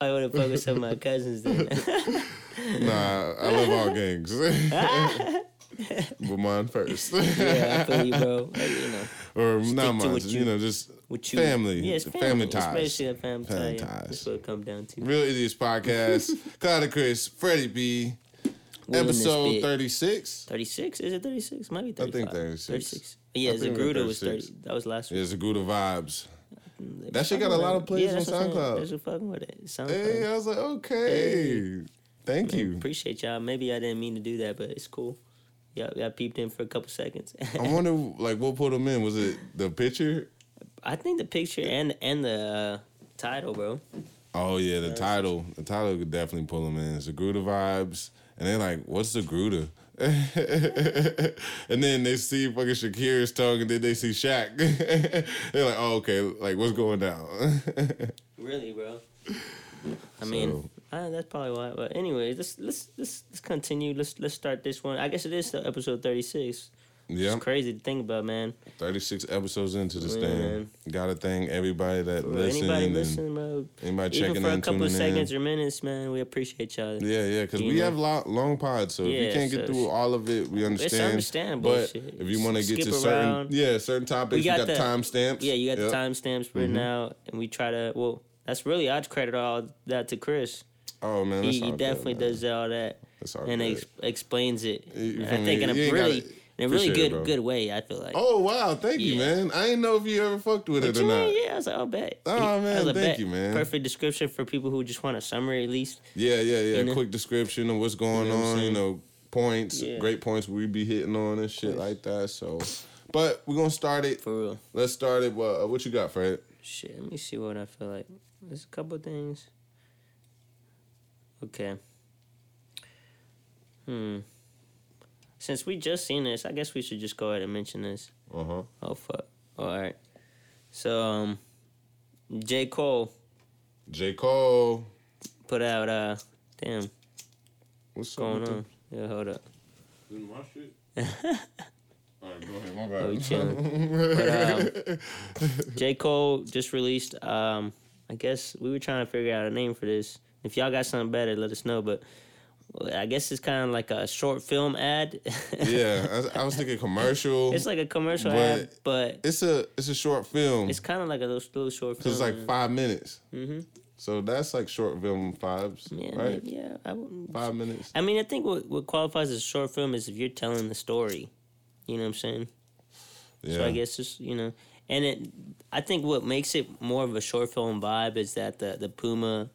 I would have fucked on my cousins then. Nah, I love all gangs. but mine first. yeah, I feel you, bro. Like, you know, or not mine, you, you- know, just what you family. Yeah, family, family, ties. especially a family, Family tie. ties. That's what it come down to. Real Idiots Podcast. Clouded Chris, Fredi B. We Episode 36. 36? Is it 36? Might be I think 36. 36. Yeah, I think we're Zagruda was 30. That was last week. Yeah, week. Zaguda Vibes. That shit got a lot of plays yeah, on that's what I'm saying. SoundCloud. That's what fucking with it. SoundCloud. Hey, I was like, okay. Thank Man, you. Appreciate y'all. Maybe I didn't mean to do that, but it's cool. Y'all, y'all peeped in for a couple seconds. I wonder, like, what put them in? Was it the picture? I think the picture and and the uh, title, bro. Oh yeah, the title. The title could definitely pull them in. Zaguda vibes, and they're like, "What's Zaguda?" and then they see fucking Shakira's tongue, and then they see Shaq. they're like, "Oh, okay. Like, what's going down?" Really, bro. I mean, So- uh, that's probably why. But anyway, let's let's let's let's continue. Let's let's start this one. I guess it is the episode thirty six. Yeah, It's crazy to think about, man. thirty six episodes into this Man. thing. Gotta thank everybody that Bro, listened anybody listening, bro. anybody Even checking for a in, couple tuning seconds in. or minutes, man, we appreciate y'all. Yeah, yeah, because we know? have long, long pods, so if you can't get through all of it, we understand. understandable But shit. if you want to get to certain, around. yeah, certain topics, We got got, the- timestamps. Yeah, you got Yep. the timestamps written Mhm. out, and we try to. Well, that's really I'd credit all that to Chris. Oh man, that's He, he definitely good, man. does all that That's all and ex- explains it. I think in a really, in a really appreciate it, good good way. I feel like. Oh wow, thank you, man. I didn't know if you ever fucked with What it or not. Yeah, I was like, oh, bet. Oh, man, thank bet. you, man. Perfect description for people who just want a summary at least. Yeah, yeah, yeah. You know? Quick description of what's going You know what on. You know, points, Yeah. great points we be hitting on and shit like that. So, but we're gonna start it. For real. Let's start it. What, uh, what you got, Fred? Shit, let me see what I feel like. There's a couple things. Okay. Hmm. Since we just seen this, I guess we should just go ahead and mention this. Uh huh. Oh fuck. All right. So um, J Cole J Cole. put out uh, damn, What's going up? on? Yeah, hold up. Is my shit? All right, go ahead. My Oh, we bad. chilling. But, um, J Cole just released. Um, I guess we were trying to figure out a name for this. If y'all got something better, let us know. But well, I guess it's kind of like a short film ad. yeah, I, was- I was thinking commercial. it's like a commercial But- ad, but It's a it's a short film. it's kind of like a little, little short film. It's like five minutes. hmm So that's like short film vibes, Yeah, right? yeah. I, Five minutes. I mean, I think what what qualifies as a short film is if you're telling the story. You know what I'm saying? Yeah. So I guess it's you know, and it. I think what makes it more of a short film vibe is that the the Puma,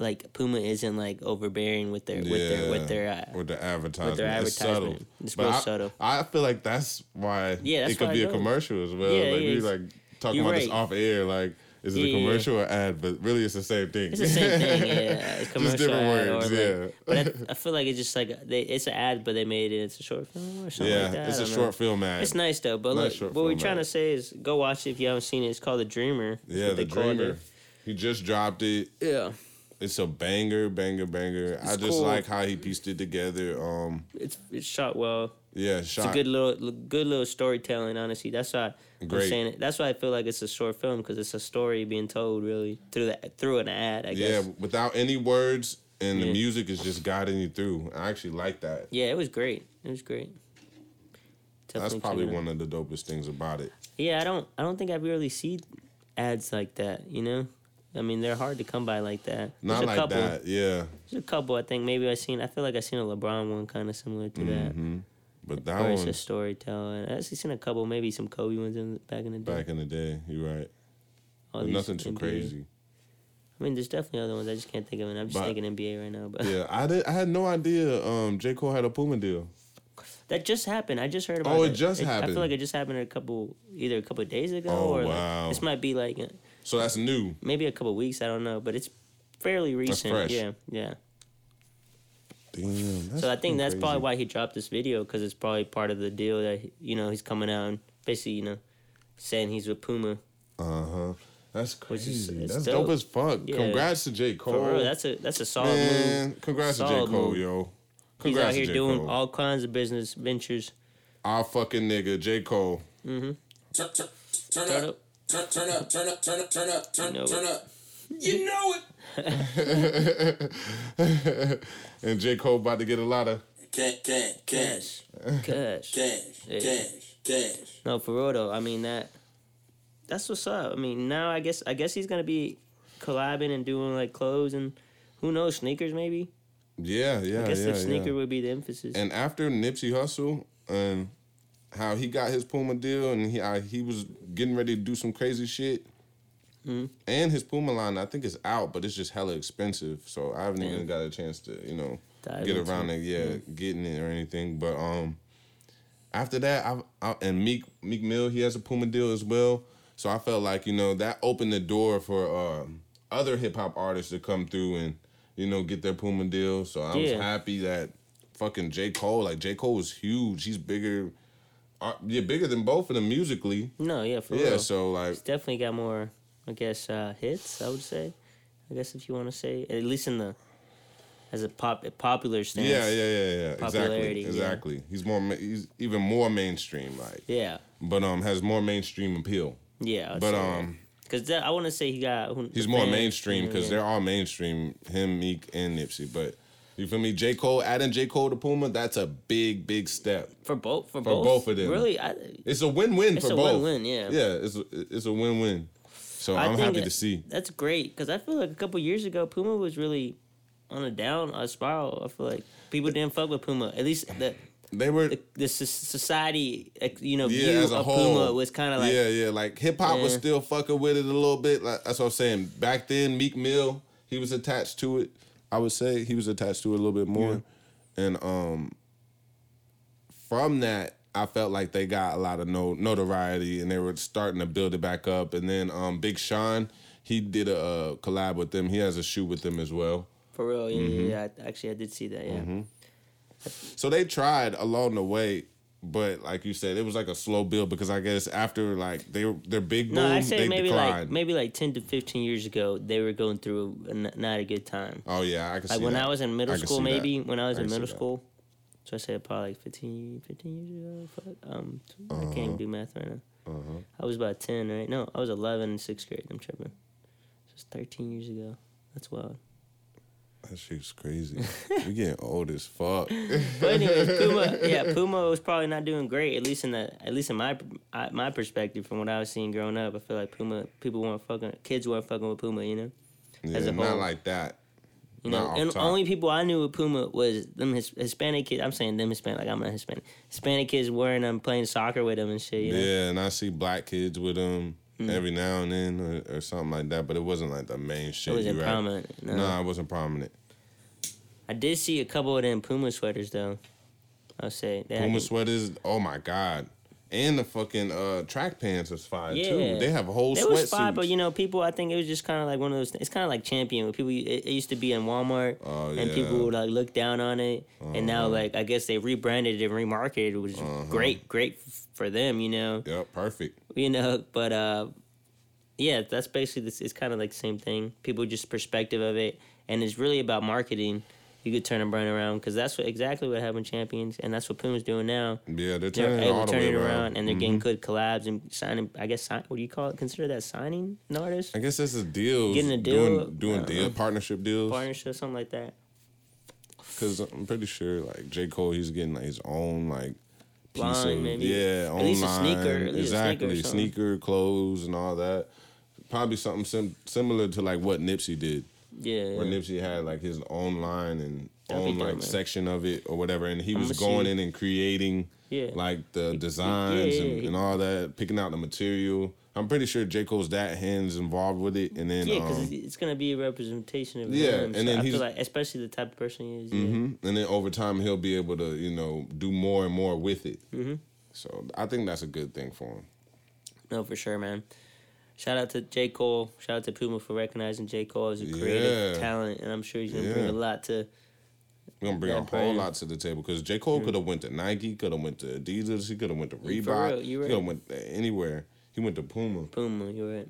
like Puma isn't like overbearing with their with their with their. Uh, with the advertisement. advertisement. It's subtle. It's But real I, subtle. I feel like that's why Yeah, that's it could be a commercial as well. Yeah, like yeah, we like talking about this off air, like is it Yeah, a yeah. commercial or ad? But really, it's the same thing. it's the same thing, yeah. It's Just different words, or like- yeah. But I, I feel like it's just like they, it's an ad, but they made it. It's a short film or something yeah, like that. it's a short know. film ad. It's nice though, but Nice look, what we're trying ad. to say is go watch it if you haven't seen it. It's called The Dreamer. Yeah, the dreamer. He just dropped it. Yeah, It's a banger, banger, banger. I just cool. like how he pieced it together. Um, it's it's shot well. yeah, shot. It's a good little good little storytelling. Honestly, that's why I'm saying it. That's why I feel like it's a short film because it's a story being told really through the through an ad. I yeah, without any words, and the Yeah. music is just guiding you through. I actually like that. Yeah, it was great. It was great. That's probably check it out. one of the dopest things about it. Yeah, I don't. I don't think I've really seen ads like that. You know, I mean, they're hard to come by like that. Not There's a like couple. that, yeah. There's a couple. I think maybe I seen. I feel like I seen a LeBron one kind of similar to that. hmm But that Or it's one just storytelling. I actually seen a couple, maybe some Kobe ones in back in the day. back in the day, you're right. All these nothing too NBA. crazy. I mean, there's definitely other ones. I just can't think of it. I'm just But- thinking NBA right now. But Yeah, I did. I had no idea. Um, J Cole had a Puma deal. that just happened. I just heard about Oh, it. it just I happened. feel like it just happened a couple, either a couple days ago Oh, or wow. like this might be like uh, So that's new. maybe a couple weeks. I don't know, but it's fairly recent. fresh. Yeah, yeah. Damn. That's So I think that's crazy. probably why he dropped this video because it's probably part of the deal that you know he's coming out and basically you know saying he's with Puma. Uh huh. That's Which is- crazy. that's dope. dope. as fuck. Yeah. Congrats to J Cole. For real, that's a that's a solid Man, move. congrats to J Cole, move. yo. He's out here to J. doing Cole. all kinds of business ventures. Our fucking nigga, J Cole. Mm-hmm. Turn, turn, turn Turn up. up. Turn, turn up, turn up, turn up, turn up, turn, You know turn it. up. You know it. and J. Cole about to get a lot of Cash, cash, cash, Cash, cash. cash, Yeah. cash, cash. No, for real though. I mean that. That's what's up. I mean now I guess I guess he's gonna be collabing and doing like clothes and who knows sneakers maybe. yeah, yeah, I guess yeah, the sneaker yeah. would be the emphasis. And after Nipsey Hussle and how he got his Puma deal and he I, he was getting ready to do some crazy shit. Mm-hmm. And his Puma line, I think it's out, but it's just hella expensive. So I haven't Yeah. even got a chance to, you know, Dive get around it. yeah, getting it or anything. But um, after that, I, I and Meek Meek Mill, he has a Puma deal as well. So I felt like you know that opened the door for um, other hip hop artists to come through and you know get their Puma deal. So I was happy that fucking J Cole, like J Cole was huge. He's bigger, uh, yeah, bigger than both of them musically. no, yeah, for Yeah, real. so like He's definitely got more, I guess, uh, hits. I would say. I guess if you want to say, at least in the as a pop popular stance. yeah, yeah, yeah, yeah, Popularity, exactly, yeah. He's more, he's even more mainstream, like, Yeah, but um, has more mainstream appeal. yeah. But um. because I want to say he got. He's more mainstream because yeah. they're all mainstream. Him, Meek, and Nipsey. But you feel me? J Cole adding J Cole to Puma. That's a big, big step. for both for, For both of them. Really, I, It's a win-win It's for a both. win-win, yeah. Yeah, it's a, it's a win-win. So I I'm happy to see. That's great because I feel like a couple years ago Puma was really on a down a spiral. I feel like people didn't fuck with Puma. At least the They were the, the society, you know, yeah view as a of whole. Puma was kind of like yeah, yeah. Like hip hop was still fucking with it a little bit. Like that's what I'm saying. Back then, Meek Mill, he was attached to it. I would say he was attached to it a little bit more, and um, from that, I felt like they got a lot of no notoriety, and they were starting to build it back up. And then um, Big Sean, he did a uh, collab with them. He has a shoe with them as well. for real. Yeah, Mm-hmm. yeah, yeah. Actually, I did see that. Yeah, So they tried along the way, but like you said, it was like a slow build because I guess after like they their big boom, no, I say they maybe declined. like maybe like ten to fifteen years ago they were going through a n- not a good time. oh yeah, I can see. Like when. I was in middle school, see that. maybe when I was I in middle that. school. So I said probably like 15, 15 years ago. Fuck. Um, I Uh-huh. can't even do math right now. I was about ten, right? No, I was eleven in sixth grade. I'm tripping. So it's thirteen years ago. That's wild. That shit's crazy. we getting old as fuck. But anyways, Puma, yeah, Puma was probably not doing great. At least in the, at least in my I- my perspective from what I was seeing growing up. I feel like Puma people weren't fucking, kids weren't fucking with Puma. You know, Yeah, As a not like that. you know, and top. only people I knew with Puma was them his, Hispanic kids. I'm saying them Hispanic, like I'm not Hispanic. Hispanic kids wearing them, playing soccer with them and shit. You know? Yeah, and I see black kids with them Hmm. every now and then or, or something like that, but it wasn't like the main shit. it wasn't you prominent. No. Nah, it wasn't prominent. I did see a couple of them Puma sweaters though. I'll say they Puma them- sweaters, oh my god. And the fucking uh, track pants is fire Yeah. too. They have a whole It was fine, but you know, people. I think it was just kind of like one of those. It's kind of like Champion. Where people, it, it used to be in Walmart, Oh, and yeah. Uh-huh. people would like look down on it. And now, like, I guess they rebranded it and remarketed, which is great, great f- for them. You know, Yep, perfect. you know. But uh, yeah, that's basically this. It's kind of like the same thing. People just perspective of it, and it's really about marketing. You could turn a brand around because that's what exactly what happened. Champions, and that's what Puma's doing now. Yeah, they're They're turning it able all to the turn way it around, around, and they're getting Mhm. good collabs and signing. I guess sign, what do you call it? Consider that signing an artist, I guess that's a deal. Getting a deal, doing, doing uh, deal partnership deals. partnership, something like that. Because I'm pretty sure like J Cole, he's getting like his own like piece Line, of maybe. yeah, At a sneaker, at least a sneaker or exactly, sneaker, clothes, and all that. Probably something sim- similar to like what Nipsey did, Yeah, where yeah. Nipsey had like his own line and That'd own dope, like man. section of it or whatever, and he was going see. in and creating yeah. like the designs yeah, and, and all that, picking out the material. I'm pretty sure J Cole's that hands involved with it, and then yeah, because um, it's, it's gonna be a representation of Yeah, him. and so then I he's- feel like, especially the type of person he is. Yeah. hmm And then over time, he'll be able to, you know, do more and more with it. Mhm. So I think that's a good thing for him. No, for sure, man. Shout out to J Cole. Shout out to Puma for recognizing J Cole as a creative Yeah. talent, and I'm sure he's gonna bring a lot to. We're gonna bring Yeah, a whole lot to the table because J Cole could have went to Nike, could have went to Adidas, he could have went to Reebok, real, you he right. could have went anywhere. He went to Puma. Puma, you're right.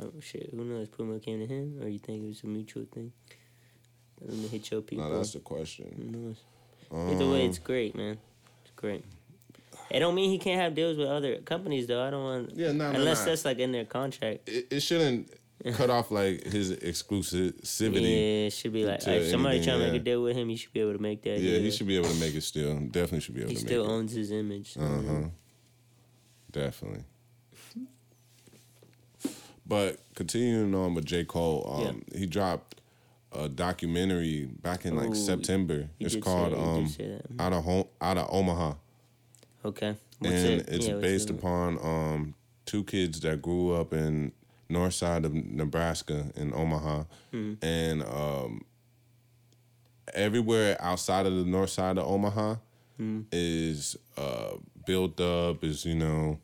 Oh shit, who knows? Puma came to him, or you think it was a mutual thing? Let me hit your people. No, that's the question. Who knows? Either way, Um, it's great, man. It's great. It don't mean he can't have deals with other companies, though. I don't want. Yeah, no, unless no. that's like in their contract. It, it shouldn't. cut off like his exclusivity. Yeah, it should be like if somebody anything, trying to yeah. make a deal with him, he should be able to make that. Yeah, deal. he should be able to make it still. Definitely should be able He to still make it. Still owns his image. Uh huh. Definitely. But continuing on with J. Cole, um, he dropped a documentary back in like Ooh, September. It's called say- um. Out of Home, Out of Omaha, Okay. What's and it? it's Yeah, based it? upon um, two kids that grew up in north side of Nebraska in Omaha, Hmm. and um, everywhere outside of the north side of Omaha Hmm. is uh, built up. Is you know.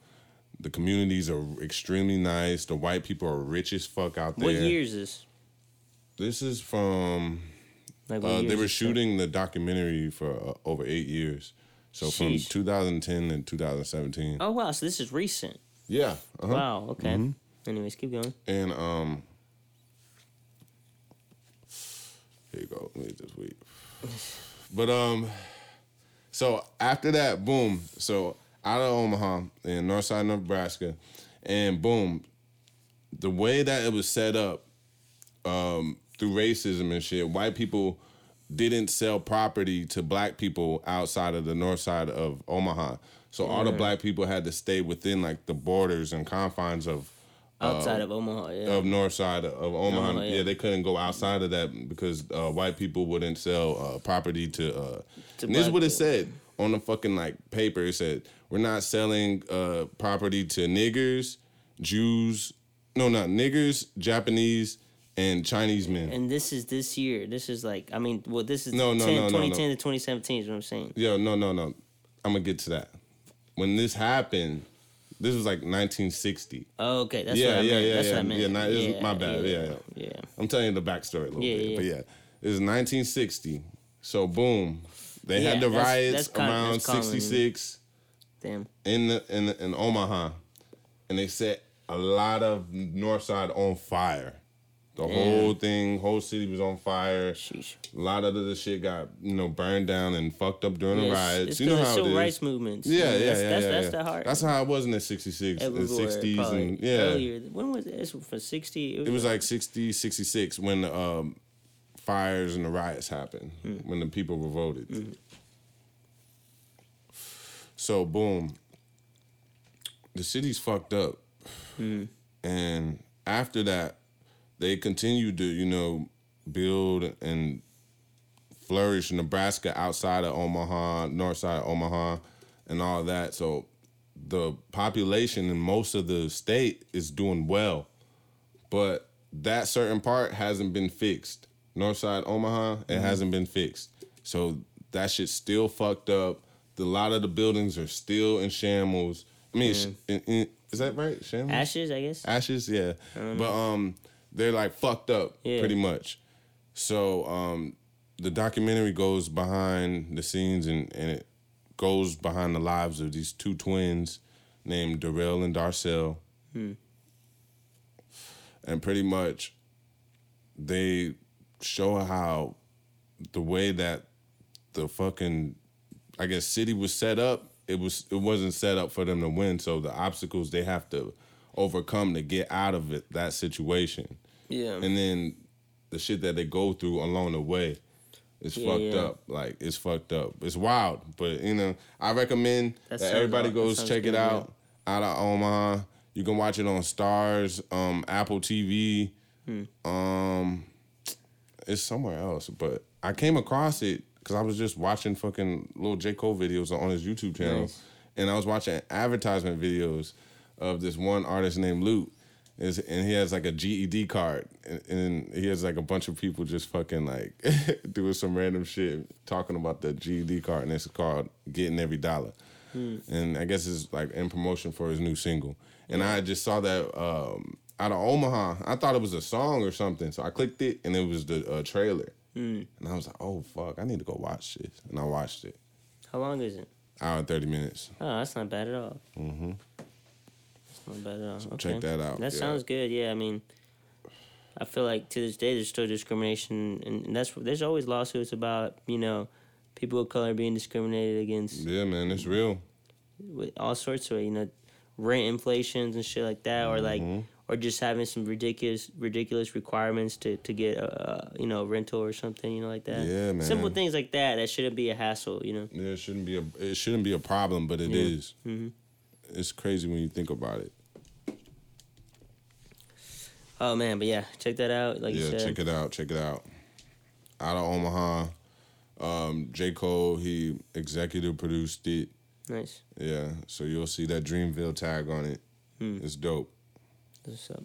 The communities are extremely nice. The white people are rich as fuck out there. What year is this? This is from Like uh, they were shooting the documentary for uh, over eight years. So from 2010 and 2017. Oh wow, so this is recent. Yeah. Uh-huh. Wow. Okay. Mm-hmm. Anyways, keep going. And um, here you go. Let me just wait. But um, so after that, boom. So out of Omaha in Northside, Nebraska, and boom, the way that it was set up, um, through racism and shit, white people didn't sell property to black people outside of the north side of Omaha. So all the black people had to stay within like the borders and confines of Outside of Omaha, yeah. of north side of Omaha. Omaha, yeah. yeah. they couldn't go outside of that because uh, white people wouldn't sell uh, property to. Uh, To and this is what it said on the fucking like paper. It said we're not selling uh, property to niggers, Jews. No, not niggers, Japanese, and Chinese men. and this is this year. This is like, I mean, well, this is No, no, 10, no, no, 2010 no. to 2017 is what I'm saying. Yo, no, no, no. I'm gonna get to that. When this happened, this was like 1960. Oh, okay. That's Yeah, what I yeah, meant. yeah, That's yeah. what I meant. Yeah, it was my bad. Yeah, yeah. yeah. I'm telling you the backstory a little Yeah, bit, yeah, but yeah. yeah, it was 1960. So boom, they had the that's- riots that's around that's 66 Damn. in the, in in Omaha, and they set a lot of North Side on fire. The Damn. whole thing, whole city was on fire. Sheesh. A lot of the shit got you know burned down and fucked up during the Yeah, riots. It's you know how civil it is. rights movements. Yeah, yeah, that's, yeah, that's, yeah. That's yeah. the heart. That's how it was in the 66, the 60s, and yeah, Earlier. When was it? It's for 60. it was like 60, 66 when the um, fires and the riots happened, hmm. when the people revolted. Hmm. So, boom, the city's fucked up. Hmm. And after that, they continued to, you know, build and flourish Nebraska outside of Omaha, north side of Omaha, and all that. So the population in most of the state is doing well, but that certain part hasn't been fixed. North side Omaha, it hasn't been fixed. So that shit's still fucked up. The, a lot of the buildings are still in shambles. I mean, sh- in- in- is that right? Shambles? Ashes, I guess. Ashes, yeah. But um, they're like fucked up, Yeah. pretty much. So um, the documentary goes behind the scenes and and it goes behind the lives of these two twins named Darrell and Darcel. And pretty much, they show how the way that the fucking I guess city was set up, it was it wasn't set up for them to win. So the obstacles they have to overcome to get out of it that situation. Yeah. And then the shit that they go through along the way is Yeah, fucked yeah. up. Like it's fucked up. It's wild. But you know, I recommend That that, everybody aw- that goes check good, it yeah. out. Out of Omaha. You can watch it on Starz, um, Apple TV. Hmm. Um it's somewhere else, but I came across it because I was just watching fucking little J. Cole videos on his YouTube channel. Nice. And I was watching advertisement videos of this one artist named Luke. Is and he has like a GED card, and, and he has like a bunch of people just fucking like doing some random shit, talking about the GED card, and it's called "Getting Every Dollar." And I guess it's like in promotion for his new single. And I just saw that um, out of Omaha. I thought it was a song or something, so I clicked it, and it was the uh, trailer. And I was like, "Oh fuck, I need to go watch this." And I watched it, How long is it? hour and thirty minutes. Oh, that's not bad at all. Mm-hmm. Bad at all. okay. check that out, That yeah. sounds good. Yeah, I mean, I feel like to this day there's still discrimination, and that's there's always lawsuits about you know people of color being discriminated against Yeah, man, it's real. with all sorts of you know rent inflations and shit like that, or like mm-hmm. or just having some ridiculous ridiculous requirements to to get a, you know rental or something you know like that. Yeah, man. Simple things like that that shouldn't be a hassle. You know. Yeah, it shouldn't be a it shouldn't be a problem, but it Yeah. is. Mhm. It's crazy when you think about it. Oh man, but yeah, check that out. Like you yeah, check it out. Check it out. Out of Omaha, um, J Cole he executive produced it. Nice. Yeah, so you'll see that Dreamville tag on it. Hmm. It's dope. What's up?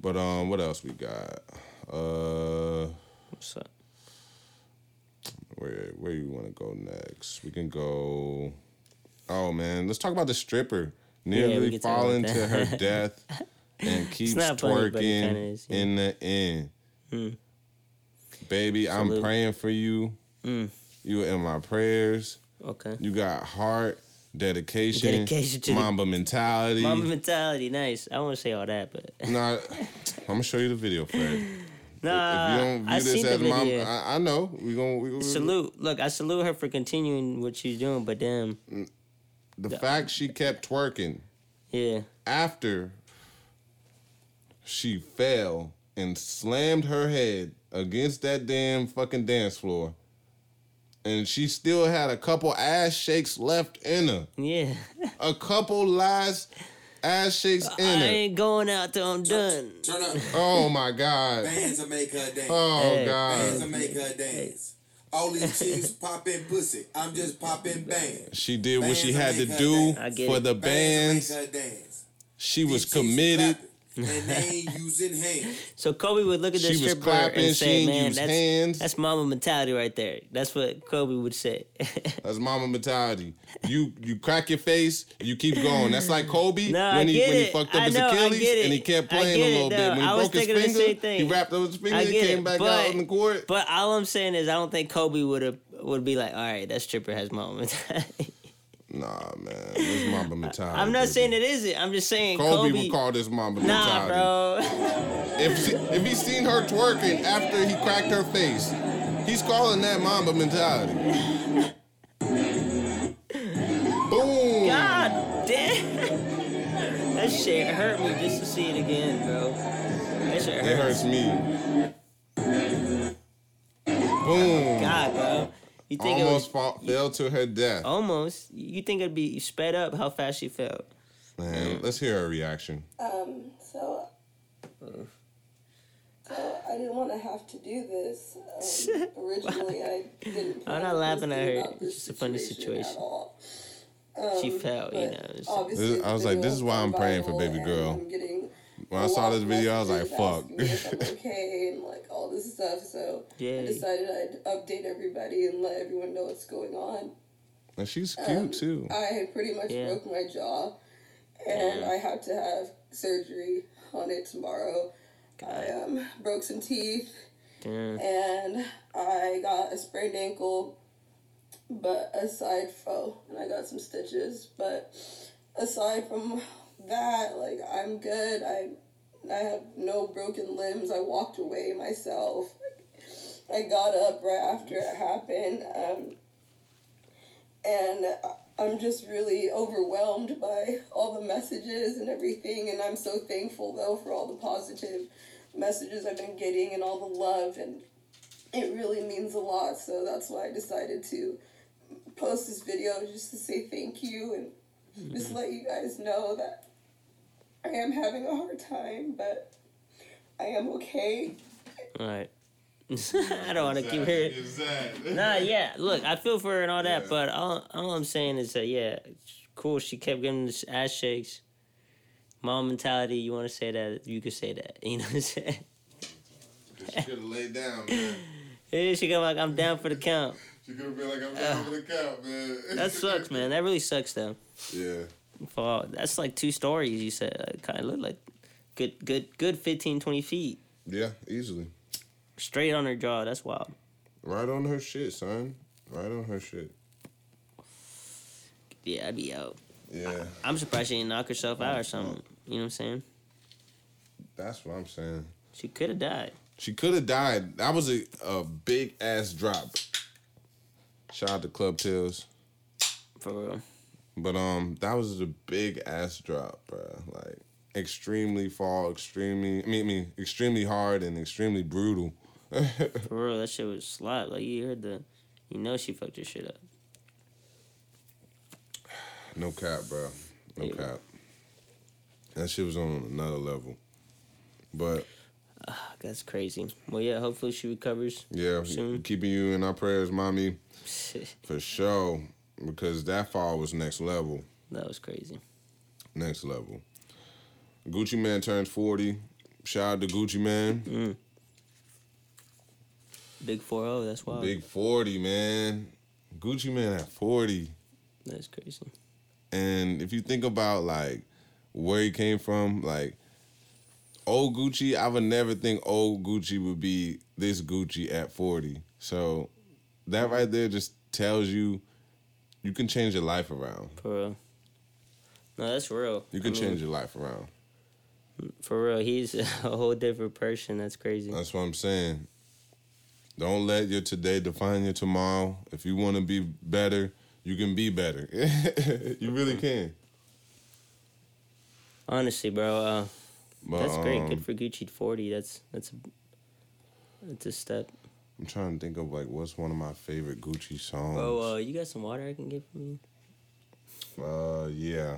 But um, what else we got? Uh, What's up? where where you want to go next? We can go. Oh man, let's talk about the stripper nearly talk falling to her death and keeps funny, twerking is, yeah. in the end. Hmm. Baby, I'm praying for you. Mm. You in my prayers. Okay. You got heart, dedication, Dedication to the- Mamba mentality. Mamba mentality, nice. I won't say all that, but Nah, I'm gonna show you the video, Fred. nah. if you don't view I this the as mom. I, I know we gonna we gonna salute. Look, I salute her for continuing what she's doing, but damn, The fact she kept twerking yeah, after she fell and slammed her head against that damn fucking dance floor, and she still had a couple ass shakes left in her. yeah. A couple last ass shakes I in her. I ain't going out till I'm done. Turn up. Oh my god. Bands will make her dance. Oh Hey. Bands will god. make her dance. All these chicks popping pussy. I'm just popping bands. She did what she had to do. I get for it. the Bands bands. make her dance. She was These chicks committed. clapping, And they ain't using hands. So Kobe would look at the She was stripper clapping. and She say, ain't "Man, use that's hands. that's Mamba mentality right there." That's what Kobe would say. That's Mamba mentality. You you crack your face, you keep going. That's like Kobe No, I when he get when he it. fucked up I his know, I Achilles it. and he kept I playing get a it, little bit. When he I was broke his thinking of the finger, same thing. he wrapped up his finger I and get came it, back but- out in the court. but all I'm saying is, I don't think Kobe would have would be like, "All right, that stripper has Mamba mentality." Nah, man, this Mamba mentality. I'm not saying it isn't. I'm just saying Kobe, Kobe. would call this Mamba nah, mentality. bro. If she, if he seen her twerking after he cracked her face, he's calling that Mamba mentality. Boom. God damn. That shit hurt me just to see it again, bro. That shit It hurts. hurts me. Boom. God, bro. You think Almost it was fall, fell to her death. almost? You think it'd be sped up how fast she fell? Man, let's hear her reaction. Um, so, so I didn't want to have to do this. Um, originally, I didn't. I'm not laughing at her. It's just a funny situation. all. She Um, fell, you know. obviously I was like, this is why I'm praying for baby girl. I'm getting When I saw this video, I was like, fuck. asking me if I'm okay and like all this stuff. So Yay. I decided I'd update everybody and let everyone know what's going on. and she's Um, cute too. I had pretty much Yeah. broke my jaw, and I had to have surgery on it tomorrow. I um, broke some teeth, Damn. and I got a sprained ankle, but aside from, and I got some stitches, but aside from that, like I'm good. I I have no broken limbs. I walked away myself. I got up right after it happened. Um, and I'm just really overwhelmed by all the messages and everything. And I'm so thankful though for all the positive messages I've been getting and all the love, and it really means a lot. So that's why I decided to post this video just to say thank you and just let you guys know that I am having a hard time, but I am okay. All right. I don't want to keep hearing. Nah, yeah. Look, I feel for her and all that, but all, all I'm saying is that yeah, cool. She kept giving this ass shakes. Mom mentality. You want to say that? You could say that. You know what I'm saying? She could have laid down, man. Yeah, she go like, I'm down for the count. She could have been like, I'm down for the count, man. That sucks, man. That really sucks, though. Yeah. For that's like two stories. You said it kind of look like good, good, good 15, 20 feet Yeah, easily. straight on her jaw. That's wild. Right on her shit, son. Right on her shit. Yeah, I'd be out. Yeah, I'm surprised she didn't knock herself out or something. You know what I'm saying? that's what I'm saying. She could have died. She could have died. That was a, a big ass drop. Shout out to Club Tills. For real. But um, that was a big ass drop, bro. Like, extremely fall, extremely. I mean, I mean, extremely hard and extremely brutal. For real, that shit was slap. Like you heard the, you know she fucked your shit up. No cap, bro. No Yeah. cap. That shit was on another level. But That's crazy. Well, yeah. Hopefully she recovers. yeah, Soon. keeping you in our prayers, mommy, for sure. Because that fall was next level. that was crazy. Next level. Gucci Mane turns 40. Shout out to Gucci Mane. Mm. Big four zero. That's wild. Big 40, man. Gucci Mane at 40. That's crazy. And if you think about like where he came from, like old Gucci, I would never think old Gucci would be this Gucci at 40. So that right there just tells you you can change your life around. For real. No, that's real. You can I mean, change your life around. For real, he's a whole different person. That's crazy. That's what I'm saying. Don't let your today define your tomorrow. If you want to be better, you can be better. you really can. Honestly, bro, uh, But, that's great. um, Good for Gucci forty. That's that's a that's a step. I'm trying to think of like what's one of my favorite Gucci songs. Oh, uh, you got some water I can get for you? Uh, yeah.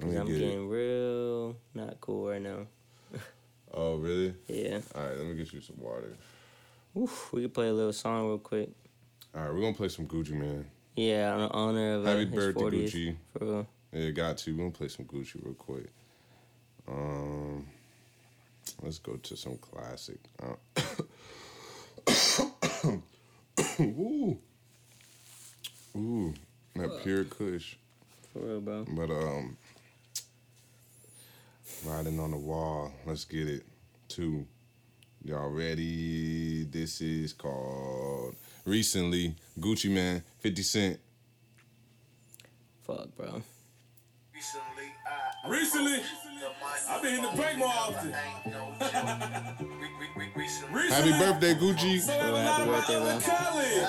'Cause me I'm get it. getting real not cool right now. Oh, really? Yeah. All right, let me get you some water. Oof, we can play a little song real quick. All right, we're gonna play some Gucci, man. Yeah, in honor of uh, Happy his birthday, 40th. Gucci. For real. Yeah, got to. We're gonna play some Gucci real quick. Um, let's go to some classic. Uh, ooh, ooh, that pure Kush. For real, bro. But um, riding on the wall. Let's get it. Two. Y'all ready? This is called recently Gucci Mane, Fifty Cent. Fuck, bro. Recently. Recently, I've been hitting the bank more often. Happy birthday, Gucci. So happy birthday, man. College.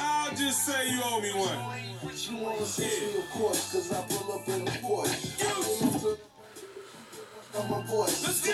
I'll just say you owe me one. You wanna see me, of course, cause I pull up in the Porsche. I pull up to- on my voice. Let's go.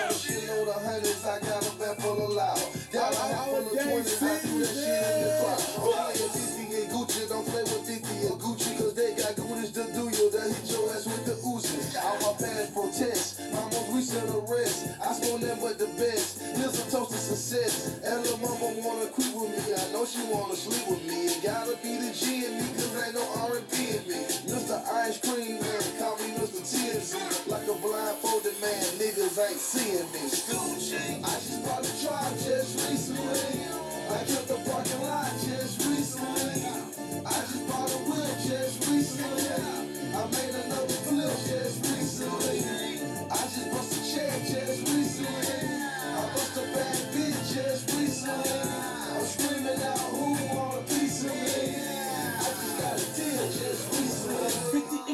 Arrest. I score them but the best. Here's a toast to success. And little mama wanna creep with me. I know she wanna sleep with me. It gotta be the G in me, cause ain't no R&B in me. Mr. Ice Cream Man, call me Mr. TNC. Like a blindfolded man, niggas ain't seeing me. I just bought a truck just recently. I killed the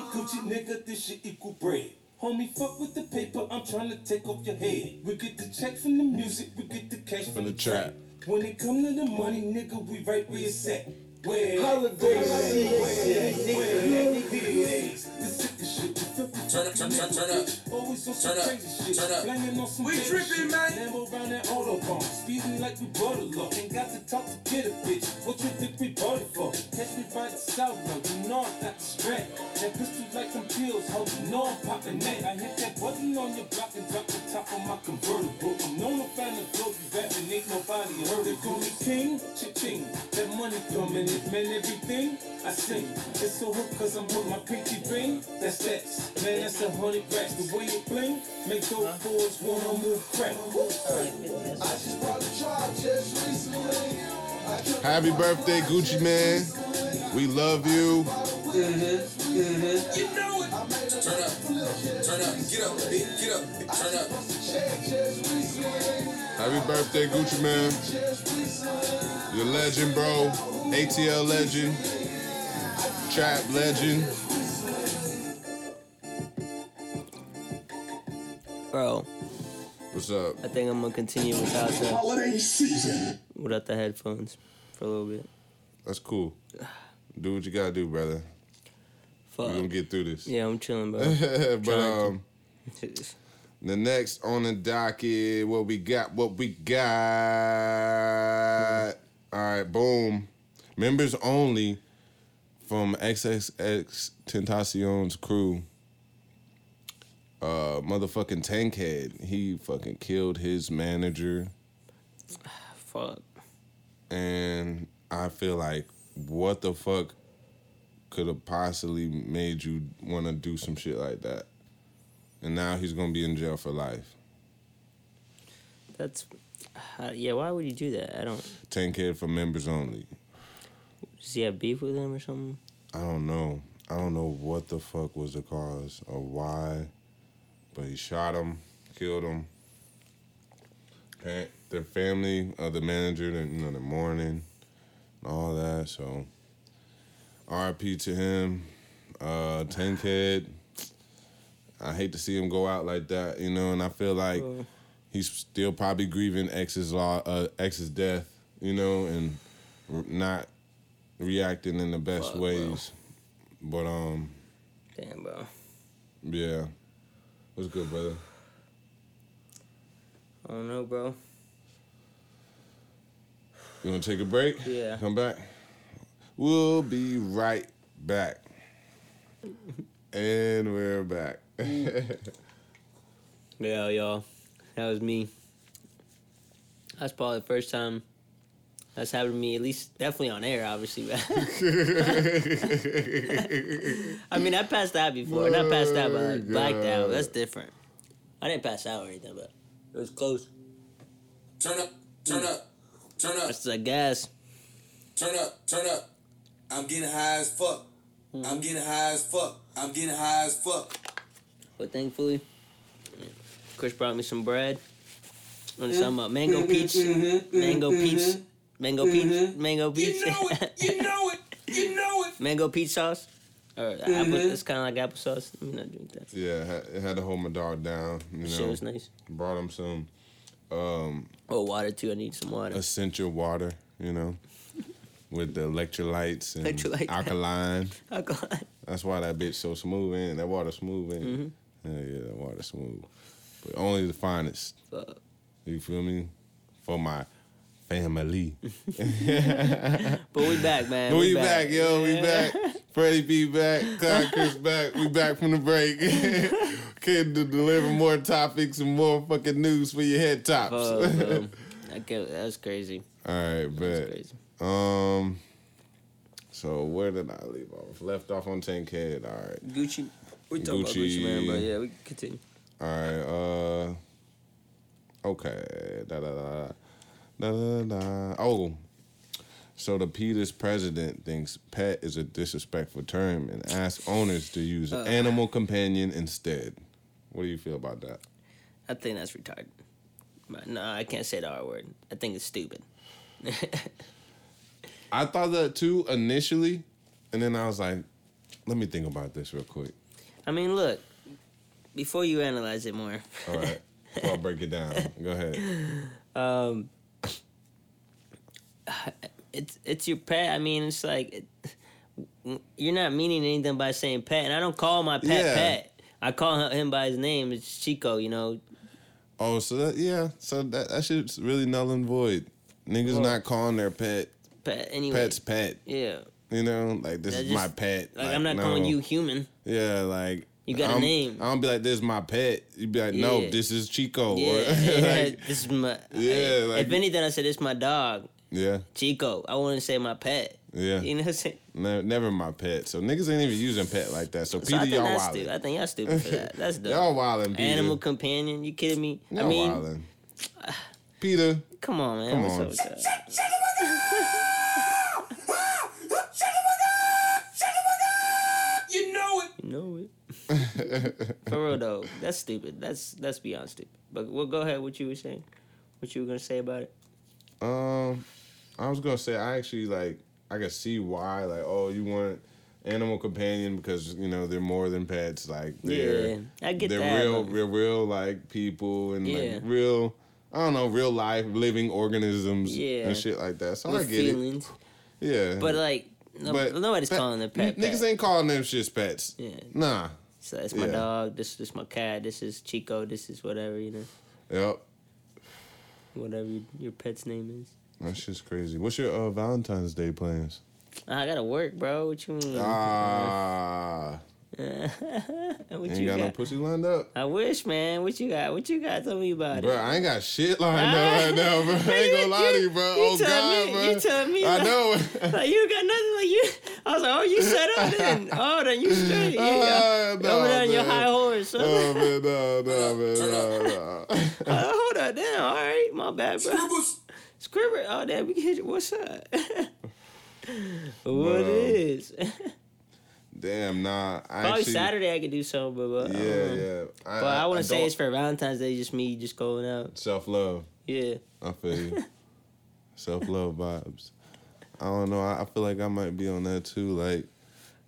Gucci, nigga, this shit equal bread. Homie, fuck with the paper, I'm trying to take off your head. We get the check from the music, we get the cash from, the trap. When it come to the money, nigga, we right where it's at. The filthy Turn up, turn, turn, turn up. Always on Turn up, turn up. We tripping, man. Lambo around that autobahn. Speeding like we bought a lot. Ain't got to talk to get a bitch. What you think we bought it for? Catch me by the south road. You know I got the strap. That pistol like some pills. Ho, you know I'm popping that. I hit that button on your block and drop the top of my convertible. I'm known to find the globe. You rapping, ain't nobody heard it. Call me king, cha-ching. That money coming, man everything. I sing. It's so hook cause I'm with my pinky ring. That's that. Man, that's a hundred racks. The way it bling, make those boys wanna move crack. I just bought a truck just recently. Happy birthday, Gucci Mane. We love you. Turn up, turn up, get up, big, get up, turn up. check just recently. Happy birthday, Gucci Mane. You're a legend, bro. ATL legend. Trap legend. Bro, What's up? I think I'm gonna continue without the Holiday season. without the headphones for a little bit. That's cool. Do what you gotta do, brother. We're gonna get through this. Yeah, I'm chilling, bro. but um, the next on the docket, what we got? What we got? All right, boom. Members only from XXX Tentacion's crew. Uh, motherfucking Tankhead. He fucking killed his manager, Fuck. and I feel like what the fuck could have possibly made you want to do some shit like that? And now he's gonna be in jail for life. That's. Uh, yeah, why would you do that? I don't. Tankhead for members only. Does he have beef with him or something? I don't know. I don't know what the fuck was the cause or why, but he shot him, killed him. And their family of the manager, you know, the mourning, and all that. So, R.I.P. to him. Uh, Tankhead. I hate to see him go out like that, you know, and I feel like Well, he's still probably grieving ex's law, uh, ex's death, you know, and not reacting in the best Fuck, bro. ways. But um, damn, bro. yeah, what's good, brother? I don't know, bro. You want to take a break? Yeah. Come back. We'll be right back. and we're back. Yeah, y'all. That was me. That's probably the first time that's happened to me, at least definitely on air, obviously. I mean, I passed out before. Not passed out, but like blacked out. That's different. I didn't pass out or anything, but it was close. Turn up, turn up, turn up, That's the gas. turn up, turn up. I'm getting high as fuck. Hmm. I'm getting high as fuck. I'm getting high as fuck. But thankfully, Chris brought me some bread. And some uh, mango mm-hmm, peach, mm-hmm, mm-hmm, mango peach, mango peach, mango peach, You know it, you know it, you know it. mango peach sauce. Or apple, it's kind of like applesauce. Let me not drink that. yeah, it had, to hold my dog down. You Shit know, was nice. brought him some um, Oh, water too. I need some water. essential water. You know, with the electrolytes and Electrolyte. alkaline. Alcohol. That's why that bitch so smooth in. That water smooth in. Mm-hmm. Yeah, yeah, that water smooth. But only the finest. Fuck. You feel me? For my family. But we back, man. we back, yo. We back. Fredi B back. Clouded Chris back. We back from the break. To deliver more topics and more fucking news for your head tops. Bro. That, was crazy. All right, crazy. Um. So where did I leave off? Left off on Tankhead. All right. Gucci. We're talking about Gucci. Gucci, man, but yeah, we can continue. All right. Uh. Okay. Da da da. Da da da. Oh. So the PETA's president thinks pet is a disrespectful term and asks owners to use Uh. animal companion instead. What do you feel about that? I think that's retarded. No, I can't say the R word. I think it's stupid. I thought that too initially, and then I was like, let me think about this real quick. I mean, look, before you analyze it more, All right. Before I break it down. Go ahead. um, it's it's your pet. I mean, it's like it, you're not meaning anything by saying pet, and I don't call my pet Yeah. pet. I call him by his name. It's Chico. You know, Oh, so that, yeah, so that that shit's really null and void. Niggas Well- not calling their pet pet. Anyway, pets pet. Yeah, You know, like this That is just- my pet. like, I'm not calling you human. Yeah, like You got a I'm, name. I don't be like this is my pet. You'd be like, no, this is Chico. Yeah, yeah, like, this is my. Yeah, like- if anything, I said it's my dog, yeah, Chico. I wouldn't say my pet. yeah. You know what I'm saying? Ne- never my pet. So niggas ain't even using pet like that. So So I PETA, think y'all that's wildin'. stupid. I think y'all stupid for that. That's dumb. Y'all wildin', PETA. Animal companion? You kidding me? Y'all I mean, wildin'. PETA, come on, man. Come What's on. up with that? You know it. You know it. For real though, that's stupid. That's that's beyond stupid. But well, go ahead. What you were saying? What you were gonna say about it? Um, I was gonna say I actually like I can see why like oh you want animal companion because you know they're more than pets like they're Yeah, I get they're that. real they're real like people and Yeah. like real I don't know real life living organisms Yeah. and shit like that so I with get feelings. it yeah But like, No- but nobody's pet- calling it pet, Niggas ain't calling them shits pets. Yeah. Nah. So that's my Yeah. dog. This this my cat. This is Chico. This is whatever you know, Yep. whatever your pet's name is. That's just crazy. What's your uh, Valentine's Day plans? I gotta work, bro. What you mean? Ah, what ain't you got no pussy lined up. I wish, man. What you got? What you got? Tell me about Bro, it. Bro, I ain't got shit lined up right now, bro. I ain't gonna lie to you, bro. You oh tell God, me- bro. you tell me I that. know. Like you got nothing. Like you. I was like, oh, you set up then. Oh, then you straight. Yeah, Ah, Over no, there on your high horse. Huh? Oh man, no, no, man, no, no. Uh, hold on, damn. All right, my bad, bro. Scribber. Oh, damn, we can hit you. What's up? what um, is? Damn, nah. I Probably actually, Saturday I could do something, but, but Yeah, um, yeah. But I, wouldn't say it's for Valentine's Day. Just me, just going out. self love. Yeah. I feel you. self love vibes. I don't know. I, I feel like I might be on that too. Like,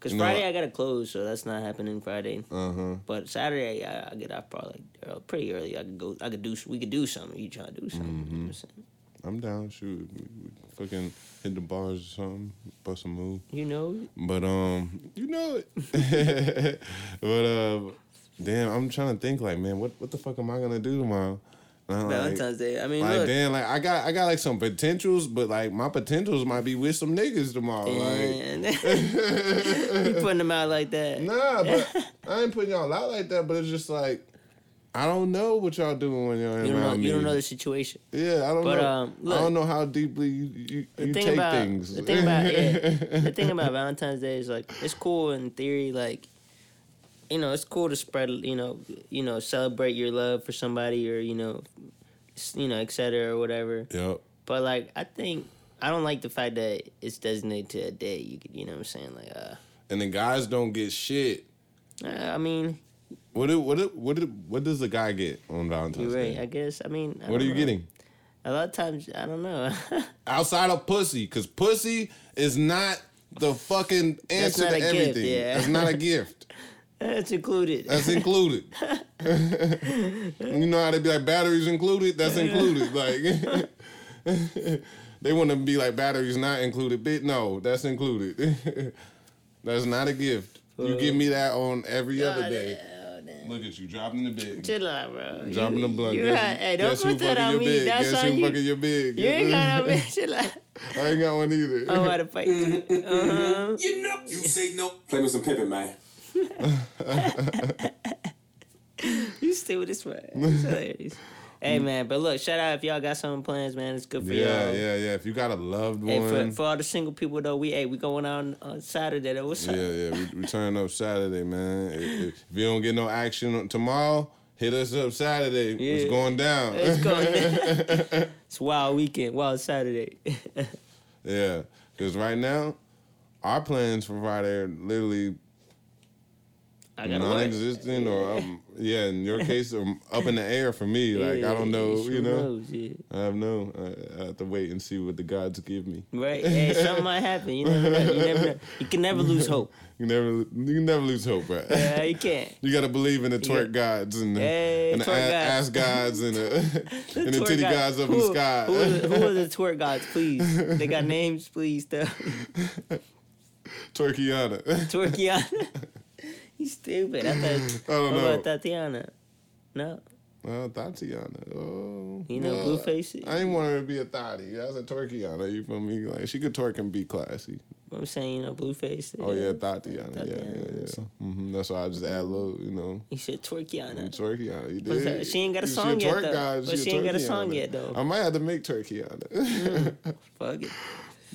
Cause You know, Friday I- I gotta close, so that's not happening Friday. uh huh. But Saturday I, I get off probably like pretty early. I could go. I could do. We could do something. You trying to do something? You know what I'm down. Shoot, fucking hit the bars or something. Bust a move. You know, But um, you know it. but uh, damn, I'm trying to think like, man, what what the fuck am I gonna do tomorrow? Like- Valentine's Day. I mean, Like look, damn, like I got I got like some potentials, but like my potentials might be with some niggas tomorrow. Like you putting them out like that. nah, but I ain't putting y'all out like that. But it's just like I don't know what y'all doing when y'all You don't know. me. You don't know the situation. Yeah, I don't But, know. um, I don't know how deeply you you, you take about things. the thing about yeah, the thing about Valentine's Day is like it's cool in theory. Like you know, it's cool to spread. You know, you know, celebrate your love for somebody or you know, you know, etc. or whatever. Yep. But like, I think I don't like the fact that it's designated to a day. You could, you know what I'm saying? Like, uh, And the guys don't get shit. uh, I mean, What do, what do, what do, what does the guy get on Valentine's you're right. Day? I guess. I mean, I What are don't you know. getting? A lot of times, I don't know. outside of pussy, because pussy is not the fucking That's answer not to a gift, everything. yeah. That's not a gift. That's included. That's included. you know how they be like batteries included? That's included. Like they want to be like batteries not included. Bit no, that's included. that's not a gift. You give me that on every other day. Look at you dropping the big. Chill out, bro. Dropping You- the blunt. you Guess, had- hey, don't guess who put that fucking on your me. big? That's Guess on who you. fucking your big? You ain't got no bitch. Chill out. I ain't got one either. I'm about to fight. you. Uh-huh. You know. You say no. Play me some pimpin', man. You stupid as fuck. It's hilarious. Hey mm. man, but look, shout out if y'all got some plans, man. It's good for Yeah, y'all. yeah, yeah. Yeah. If you got a loved Hey, one, for, for all the single people though, we hey we going out on, on Saturday. Though. What's up? Yeah, yeah. We, we turn up Saturday, man. If, if- you don't get no action tomorrow, hit us up Saturday. It's going down. It's going. it's wild weekend, wild Saturday. yeah, because right now, our plans for Friday are literally I gotta work. Non-existent, or um, yeah, in your case, um, up in the air for me. Like I don't know, Yeah, you know. knows, yeah. I have no. I, I have to wait and see what the gods give me. Right? Hey, something might happen. You never know. You never know. You can never lose hope. You never, you can never lose hope, right? Yeah, you can't. You gotta believe in the twerk gods and the, Hey, and the twerk a- gods. ass gods and the, and the titty gods. gods up who, in the sky. Who are the, who are the twerk gods, please? They got names, please. Though. Twerkiana. Twerkiana. You stupid. I thought. I don't what know. about Thotiana? No. Well, Thotiana. Oh, You know well, Blueface? I didn't want her to be a thotty. That's a Twerkiana. You feel me? Like she could twerk and be classy. I'm saying, you know, Blueface. Oh yeah, Thotiana. Yeah, yeah, yeah. hmm That's why I just add a little, you know. You said Twerkiana. Twerkiana. You did. that? She ain't got a song yet, though. god, But she ain't got a song yet, though. I might have to make Twerkiana. Fuck it.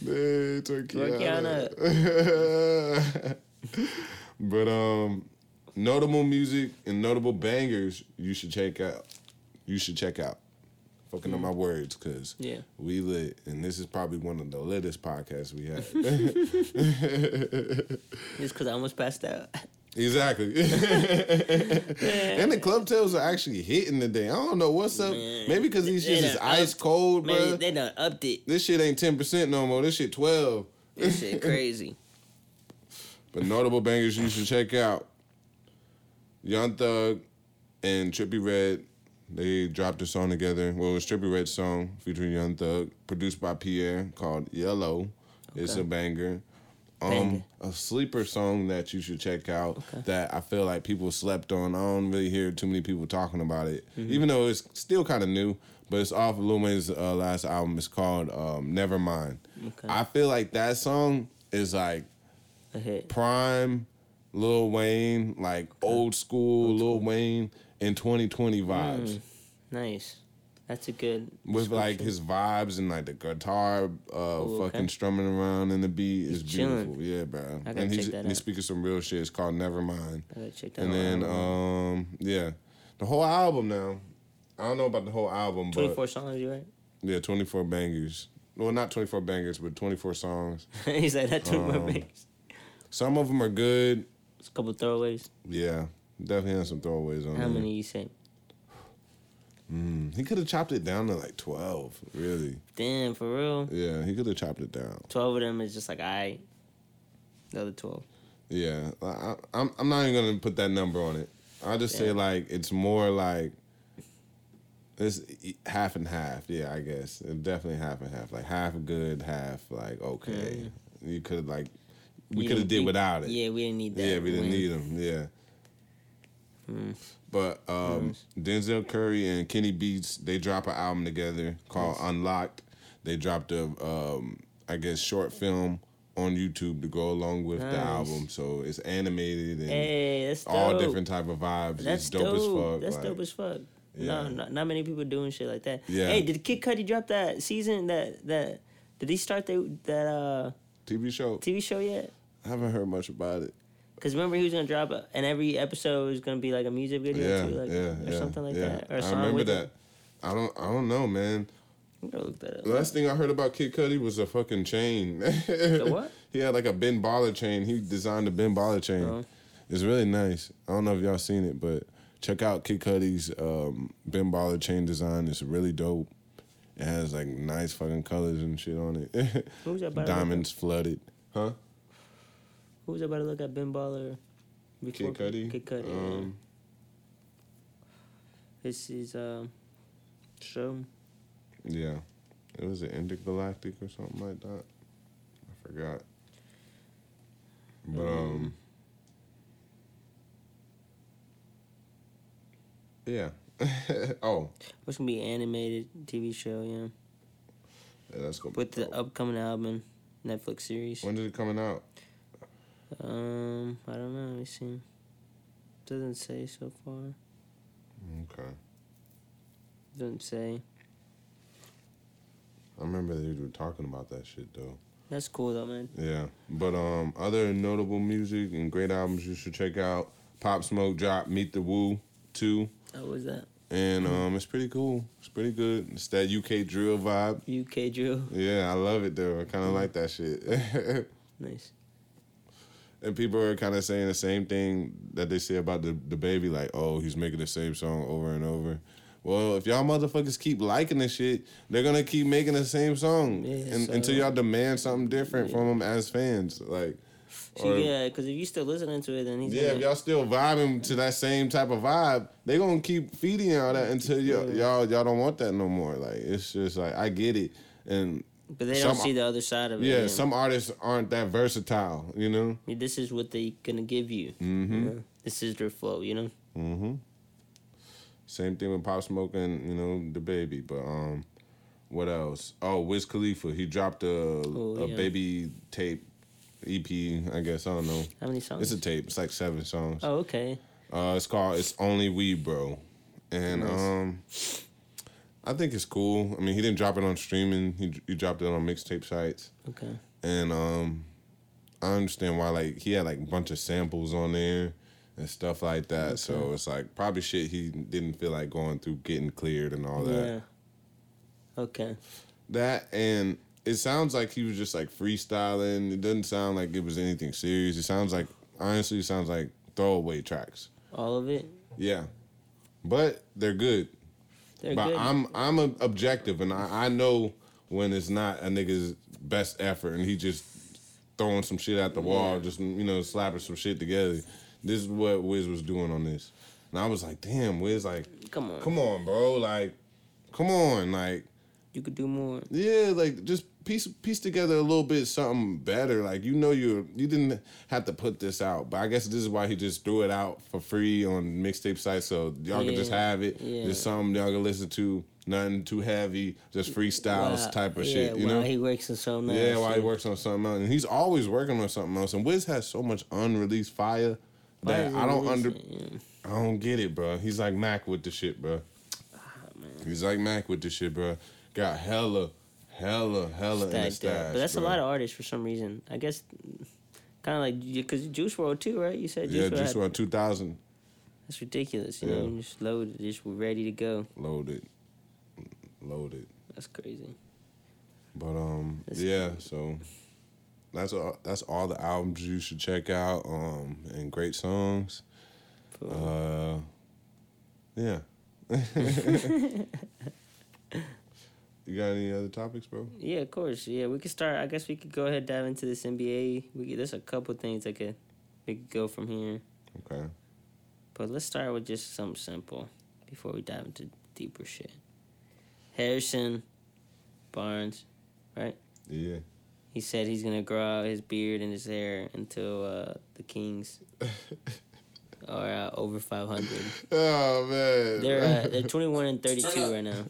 Hey, Twerkiana. but um, notable music and notable bangers you should check out. You should check out. Fucking up my words, cause Yeah. we lit, and this is probably one of the littest podcasts we had. Just because I almost passed out. exactly. and the club tails are actually hitting today. I don't know what's up. Man. Maybe because these shits is ice up- cold, bro. Man, they done upped it. This shit ain't ten percent no more. This shit twelve. This shit crazy. But notable bangers you should check out. Young Thug and Trippie Redd, they dropped a song together. Well, it was Trippie Redd's song featuring Young Thug, produced by Pi'erre, called Yellow. It's a banger. Um, a sleeper song that you should check out that I feel like people slept on. I don't really hear too many people talking about it, Mm-hmm. even though it's still kind of new. But it's off Lil Wayne's uh, last album. It's called um, Nevermind. Okay. I feel like that song is like Hit. prime Lil Wayne, like old school Lil Wayne in 2020 vibes. Mm. Nice. That's a good. With like his vibes and like the guitar uh Ooh, okay. fucking strumming around in the beat is chilling. beautiful. Yeah, bro. I gotta And he's check that he's out. speaking some real shit. It's called Nevermind. I gotta check that And out. then um yeah. The whole album now. I don't know about the whole album, 24 but four songs, you right? yeah, 24 bangers. Well, not 24 bangers, but 24 songs. He's like that. Twenty four Um, bangs. Some of them are good. It's a couple throwaways. Yeah, definitely has some throwaways on there. How there. many you say? Mm, he could have chopped it down to like 12, really. Damn, for real. Yeah, he could have chopped it down. Twelve of them is just like I. The other twelve. Yeah, I, I'm I'm not even gonna put that number on it. I'll just say like it's more like it's half and half. Yeah, I guess It's definitely half and half. Like half good, half like okay. You could like we, could have did without it. Yeah, we didn't need that. Yeah, we didn't win. need them. Yeah. Mm. But um, Denzel Curry and Kenny Beats they drop an album together called Unlocked. They dropped a um, I guess short film on YouTube to go along with the album. So it's animated and Hey, all different type of vibes. That's it's dope, dope. as fuck. That's like, dope as fuck. Yeah. No, not, not many people doing shit like that. Yeah. Hey, did Kid Cudi drop that season? That that did he start the, that uh TV show. TV show yet? I haven't heard much about it. Because remember he was gonna drop, a, and every episode was gonna be like a music video Yeah, too, like yeah, or yeah, something like that, or a I song remember with that. It. I don't. I don't know, man. I'm gonna look that up. The last thing I heard about Kid Cudi was a fucking chain. The what? he had like a Ben Baller chain. He designed a Ben Baller chain. Oh. It's really nice. I don't know if y'all seen it, but check out Kid Cudi's um, Ben Baller chain design. It's really dope. It has like nice fucking colors and shit on it. Who's that about to look Diamonds flooded. Huh? Who was about to look at Ben Baller? Before Kid Cudi. Kid Cudi. Um, yeah. His his um show. yeah. It was an Entergalactic or something like that. I forgot. But um. Yeah. oh, What's gonna be an animated TV show? Yeah, yeah, that's gonna be with the dope. upcoming album, Netflix series. When is it coming out? Um, I don't know. Let me see. Doesn't say so far. Okay. Doesn't say. I remember they were talking about that shit though. That's cool though, man. Yeah. But um other notable music and great albums you should check out. Pop Smoke drop Meet the Woo 2. How was that? And um it's pretty cool. It's pretty good. It's that UK drill vibe. UK drill. Yeah, I love it though. I kinda like that shit. Nice. And people are kind of saying the same thing that they say about the the baby, like, oh, he's making the same song over and over. Well, if y'all motherfuckers keep liking this shit, they're gonna keep making the same song Yeah, and, so- until y'all demand something different from them as fans. Like, So or- yeah, because if you still listening to it, then he's yeah, if gonna, y'all still vibing to that same type of vibe, they gonna keep feeding y'all that until y'all y'all, y'all don't want that no more. Like, it's just like I get it, and but they don't some- see the other side of it. yeah, some artists aren't that versatile, you know. Yeah, This is what they gonna give you. Mm-hmm. you know? This is their flow, you know. Mm-hmm. Same thing with Pop Smoke and you know the baby, but um, what else? Oh, Wiz Khalifa, he dropped a Oh, a yeah. baby tape EP. I guess I don't know. How many songs? It's a tape. It's like seven songs. oh, okay. Uh, it's called "It's Only We, Bro," and Nice. um, I think it's cool. I mean, he didn't drop it on streaming. He he dropped it on mixtape sites, Okay. and um, I understand why. Like he had like a bunch of samples on there and stuff like that. So it's like probably shit he didn't feel like going through getting cleared and all that. Yeah. Okay. That and it sounds like he was just like freestyling. It doesn't sound like it was anything serious. It sounds like honestly, it sounds like throwaway tracks. All of it. Yeah, but they're good. They're but good. I'm I'm a objective, and I, I know when it's not a nigga's best effort, and he just throwing some shit at the wall, just you know slapping some shit together. This is what Wiz was doing on this, and I was like, damn, Wiz, like, Come on. come on, bro, like, come on, like, you could do more. Yeah, like just piece piece together a little bit something better. Like you know you you didn't have to put this out, but I guess this is why he just threw it out for free on mixtape sites so y'all can just have it. yeah. Just something y'all can listen to. Nothing too heavy, just freestyles Wow, type of yeah, shit. You know, he works on something yeah. else, While he works on something else, and he's always working on something else. And Wiz has so much unreleased fire that I don't under. I don't get it, bro. He's like Mac with the shit, bro. Ah, man. He's like Mac with the shit, bro. Got hella, hella, hella Stacked up. But that's bro. a lot of artists for some reason. I guess kind of like because Juice WRLD too, right? You said Juice Yeah, WRLD just had- around 2000 That's ridiculous. You Yeah. know, just loaded, just ready to go. loaded, loaded. That's crazy. But um, That's yeah. So that's all. That's all the albums you should check out. Um, and great songs. Cool. Uh, yeah. you got any other topics, bro? Yeah, of course. Yeah, we could start. I guess we could go ahead and dive into this NBA. We could, there's a couple things that could we could go from here, Okay. but let's start with just something simple before we dive into deeper shit. Harrison Barnes, right? Yeah. He said he's gonna grow out his beard and his hair until uh, the Kings are uh, over 500. Oh man. They're uh, they're 21 and 32 right now.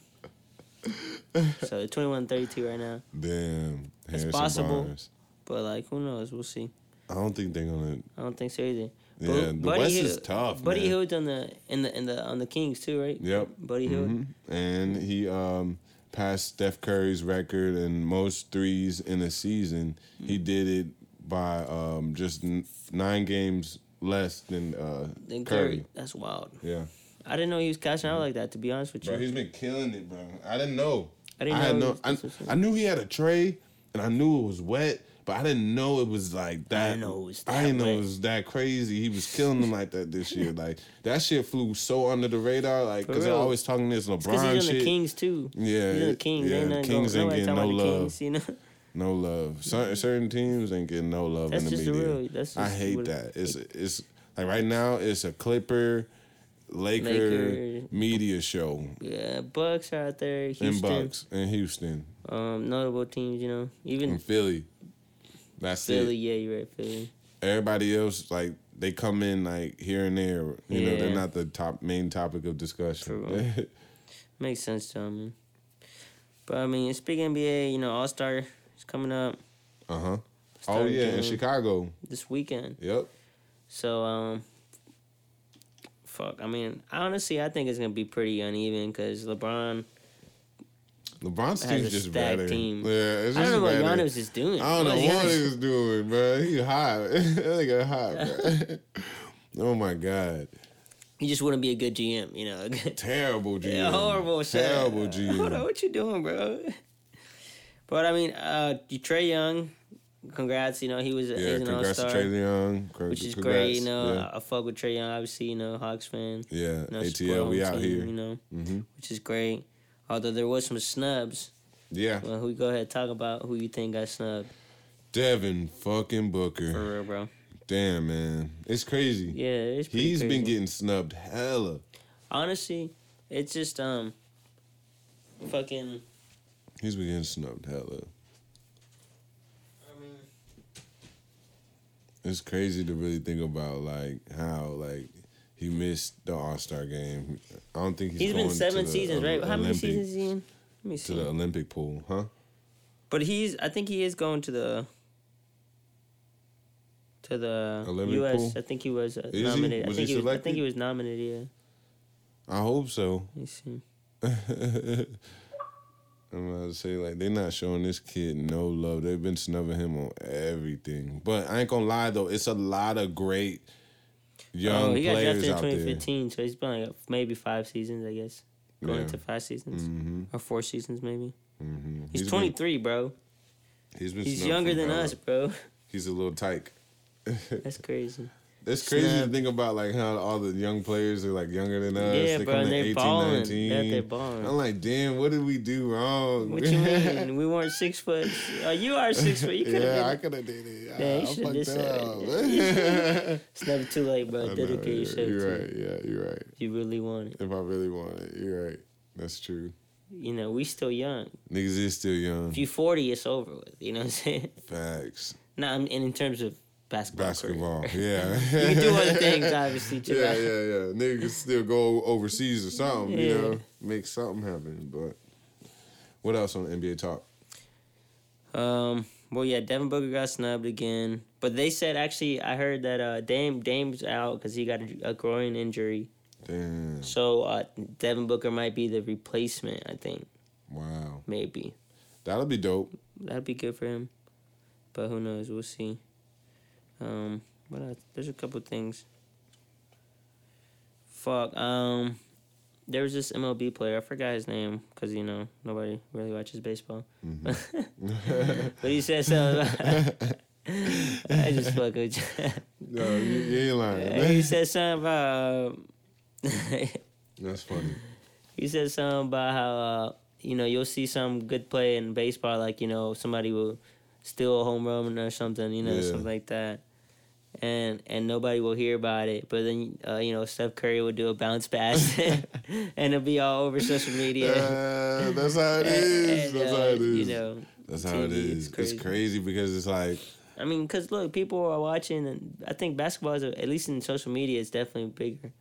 So they're 21 32 right now. Damn. It's Harrison possible. Barnes. But like, who knows? We'll see. I don't think they're gonna. I don't think so either. Yeah, Bu- the Buddy West Hill- is tough. Buddy man. Hield's on the in the in the on the Kings too, right? Yep. Buddy Hield. Mhm. And he um passed Steph Curry's record in most threes in a season. Mm. He did it by um just n- nine games less than uh Then Curry. Curry. That's wild. Yeah. I didn't know he was cashing out like that. To be honest with you, Bro, he's been killing it, bro. I didn't know. I didn't I had know no. I, was- this was- I knew he had a tray, and I knew it was wet, but I didn't know it was like that. didn't know it was I didn't know it was that crazy. He was killing them like that this year. Like that shit flew so under the radar. Like because they're always talking this because LeBron he's on shit. the Kings too. Yeah, he's on the Kings. yeah, ain't the Kings going, ain't getting no love. Kings, you know. No love. Certain, certain teams ain't getting no love That's in the just the media. real- that's I hate that. It's it's like right now it's a Clipper, Laker, Laker. media show Yeah, Bucks are out there. Houston. in Bucks in Houston Um, notable teams, you know, even in Philly. That's Philly. it. Yeah, you're right, Philly. Everybody else like they come in like here and there. You know they're not the top main topic of discussion. Makes sense to me. But I mean, speaking NBA, you know, All Star is coming up uh huh. Oh yeah, in Chicago. this weekend. Yep. So um, fuck. I mean, honestly, I think it's gonna be pretty uneven because LeBron. LeBron's team's just better. team. Yeah, it's I don't know what. Giannis is doing. I don't know what he was doing, bro. He hot. that nigga hot, bro. oh my god, He just wouldn't be a good GM, you know. terrible GM. Yeah, horrible. Terrible GM. Hold on, what you doing, bro? But I mean, uh, Trae Young, congrats. You know, he was Yeah, he's an congrats all-star, Trae Young. Congr- which is congrats. great. You know, yeah, I, I fuck with Trae Young. Obviously, you know, Hawks fan. yeah. You know, ATL, we out team, here. You know, hmm which is great. Although there was some snubs. Yeah, Well, who go ahead talk about who you think got snubbed Devin fucking Booker. for real, bro? Damn man, it's crazy. Yeah, it's pretty He's been getting snubbed hella. honestly. It's just um, fucking. He's been getting snubbed hella. I mean, It's crazy to really think about like how like he missed the All Star game. I don't think he's. he's been seven to the seasons, right? How many seasons is he in? Let me see. To the Olympic pool, huh? But he's, I think he is going to the to the Olympic U.S. pool? I think he was uh, he? nominated. Was I think he, was. I think he was nominated. Yeah. I hope so. Let me see. I'm about to say like they're not showing this kid no love. They've been snubbing him on everything. But I ain't gonna lie though, it's a lot of great young oh, he got players drafted in out there. 2015, so he's been like maybe five seasons, I guess. Going Yeah. to five seasons hmm or four seasons, maybe. hmm He's, 23, bro. he's been He's younger than us, bro. He's a little tyke. That's crazy. It's crazy Snub. to think about like how all the young players are like younger than us. Yeah, they bro, come they're 18, balling. 19. They're- they're balling. I'm like, damn, what did we do wrong? What you mean? we weren't six foot. Oh, you are six foot. You could have yeah, I been. could have did it. Yeah, you I fucked just up. It's never too late, bro. I know, Dedicate yeah, yourself You're right. Yeah, you're right. if You really want it. If I really want it, you're right. That's true. you know, we still young. Niggas is still young. If you forty, it's over with. You know what I'm saying? Facts. Nah, and in terms of basketball. Basketball. career. Yeah. you can do other things, obviously. Too. Yeah, yeah, yeah. Niggas still go overseas or something, you know, make something happen. But what else on NBA talk? Um. Well, yeah, Devin Booker got snubbed again, but they said actually, I heard that uh, Dame Dame's out because he got a, a groin injury. Damn. So uh, Devin Booker might be the replacement. I think Wow. maybe That'll be dope. that'd be good for him, but who knows? We'll see. Um. What else? There's a couple things. Fuck. Um. There was this MLB player. I forgot his name because you know nobody really watches baseball. Mm-hmm. but he said something. About, I just fuck with you. No, you, you ain't lying. He said something about. That's funny. he said something about how uh, you know you'll see some good play in baseball, like you know somebody will steal a home run or something, you know Yeah. something like that, and and nobody will hear about it. But then uh, you know Steph Curry will do a bounce pass, and it'll be all over social media. Uh, that's how it is. And- and, That's uh, how it is. You know, That's how TV, it's It's crazy. crazy because it's like I mean, because look, people are watching, and I think basketball is, a, at least in social media, is definitely bigger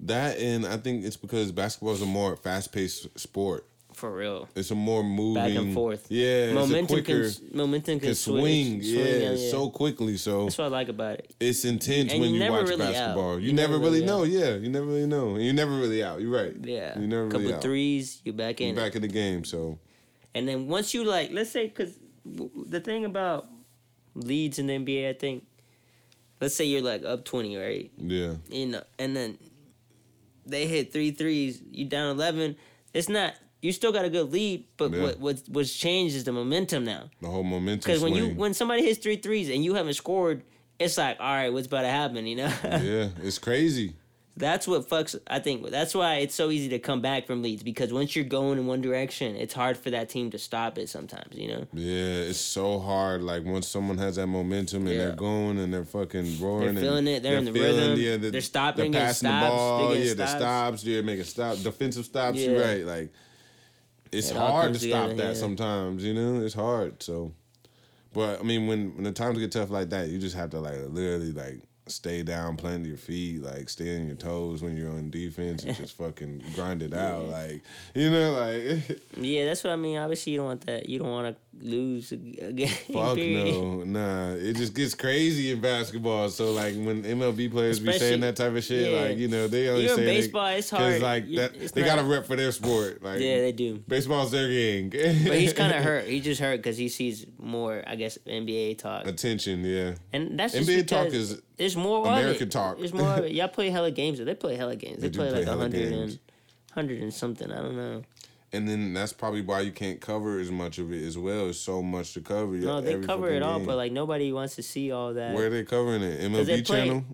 that, and I think it's because basketball is a more fast paced sport. For real. It's a more moving Back and forth. Yeah, it's a momentum quicker can momentum can, can swing. switch, yeah, yeah, so quickly. So That's what I like about it. it's intense And when you you, watch really basketball. You, You never, never really really know. Yeah, you never really know. And you're never really out. You're right. Yeah, you never couple really out. threes, you're back You're in. back in the game. So And then once you like, let's say, because the thing about leads in the NBA, I think, let's say you're like up twenty, right? yeah, You know, and then they hit three threes, you down eleven. It's not. You still got a good lead, but Yeah. what what what's changed is the momentum now. the whole momentum. Because when you when somebody hits three threes and you haven't scored, it's like, all right, what's about to happen? You know. yeah, it's crazy. That's what fucks. I think that's why it's so easy to come back from leads because once you're going in one direction, it's hard for that team to stop it. Sometimes, you know, Yeah, it's so hard. Like once someone has that momentum and Yeah. they're going and they're fucking roaring, They're feeling and it, they're in the rhythm, Yeah, they're stopping, they're passing stops, the ball, they're yeah, the stops. stops, yeah, making stop, defensive stops. You're Yeah. right, like it's It hard to stop that yeah. sometimes. You know, it's hard. So, but I mean, when when the times get tough like that, you just have to like literally like stay down, plant your feet, like stay on your toes when you're on defense and just fucking grind it out, like you know, like. yeah, that's what I mean. Obviously, you don't want that. You don't want to lose a a game. Fuck period. no, nah. It just gets crazy in basketball. So like when MLB players be saying that type of shit, yeah. like you know they only You know, say baseball, it's hard. like that. it's They got a rep for their sport. Like Yeah, they do. baseball's their game. But he's kind of hurt. He just hurt because he sees more, I guess, NBA talk, Attention, yeah. and that's just NBA talk is there's more American talk. There's more. Y'all play hella games. They play hella games. They, They play, play like hundred hundred and something. I don't know. And then that's probably why you can't cover as much of it as well. It's so much to cover. No, they cover it all, game. but like nobody wants to see all that. where are they covering it? MLB channel.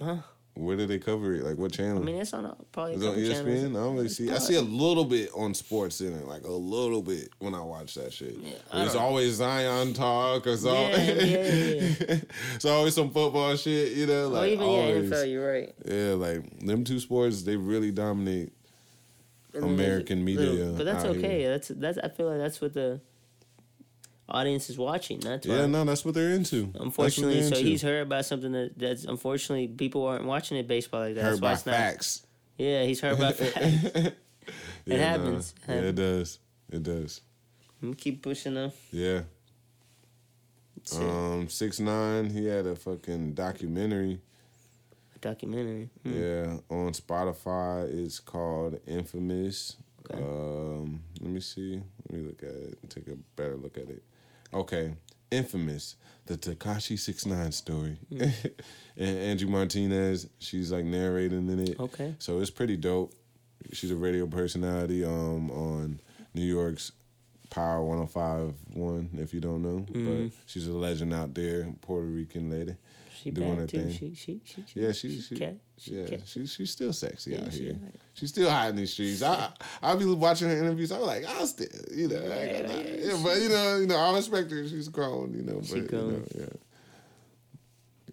Huh? Where do they cover it? Like what channel? I mean, it's on a, probably a Is it on ESPN? channels. I don't really see. I see a little bit on Sports Center, like a little bit when I watch that shit. I There's don't- always Zion talk or something. Yeah, yeah, yeah. it's always some football shit, you know. Oh, Like even always. yeah, NFL. You're right. Yeah, like them two sports, they really dominate. And then there's American media little- but that's okay. here. That's that's. I feel like that's what the audience is watching. That's. Yeah, no, that's what they're into. Unfortunately, they're so into. he's heard about something that that's unfortunately people aren't watching it baseball like that. heard that's why it's not. facts. Yeah, he's heard about facts. Yeah, happens. Yeah, it does. It does. I'm keep pushing them. Yeah. Um, six nine. He had a fucking documentary. Documentary. Hmm. Yeah, on Spotify. It's called Infamous. Okay. Um, let me see. Let me look at it. Take a better look at it. Okay, Infamous, the Tekashi Six Nine story, Hmm. and Angie Martinez. She's like narrating in it. Okay. So it's pretty dope. She's a radio personality um on New York's Power 105.1, if you don't know. Mm-hmm. But she's a legend out there, Puerto Rican lady. She doing her too. thing. She she she. she Yeah, she, she. She yeah, cat. she, she's still sexy Yeah, out she here. alright. She's still hot in these streets. I I be watching her interviews. I'm like, I'll still, you know, I ain't gonna lie. yeah, but you know, you know, I respect her. She's grown, you know, but She you know, yeah.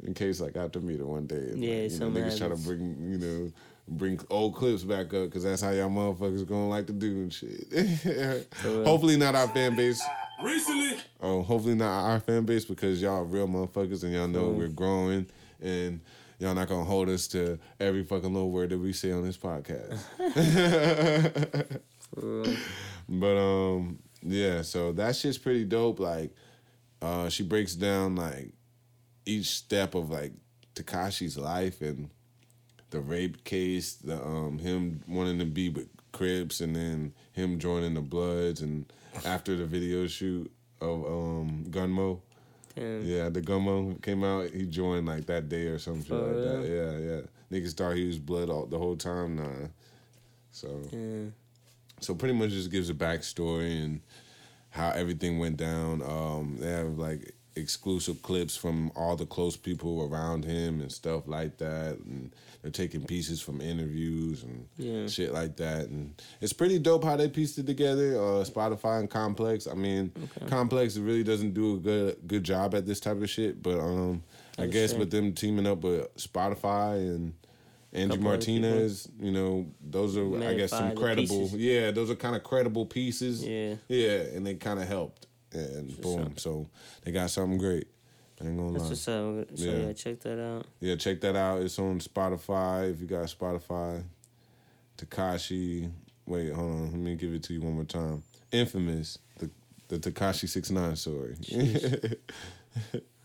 In case like I have to meet her one day, and, Yeah, like, you know, niggas try to bring, you know, bring old clips back up because that's how y'all motherfuckers gonna like to do and shit. hopefully not our fan base. Recently, Oh, hopefully not our fan base because y'all real motherfuckers and y'all know we're growing and y'all not gonna hold us to every fucking little word that we say on this podcast. but um, yeah, so that shit's pretty dope. Like, uh, she breaks down like each step of like Tekashi's life and the rape case, the um him wanting to be with Crips and then him joining the Bloods and after the video shoot of um Gummo. Damn. Yeah, the Gummo came out, he joined like that day or something For like that. Yeah, yeah. Niggas thought he was blood all the whole time, nah. So Yeah. so pretty much just gives a backstory and how everything went down. Um, they have like exclusive clips from all the close people around him and stuff like that, and they're taking pieces from interviews and Yeah. shit like that. And it's pretty dope how they pieced it together. Uh, Spotify and Complex. I mean, Complex really doesn't do a good good job at this type of shit, but um, I guess fair. with them teaming up with Spotify and. Angie Couple other people. Martinez, you know, those are I guess some credible. Yeah, those are kind of credible pieces. Yeah. Yeah, and they kind of helped. And boom, so they got something great. I ain't gonna That's lie. what's up. So Yeah. yeah. check that out. Yeah, check that out. It's on Spotify. If you got Spotify, Tekashi. Wait, hold on. Let me give it to you one more time. Infamous, the the Tekashi Six Nine story.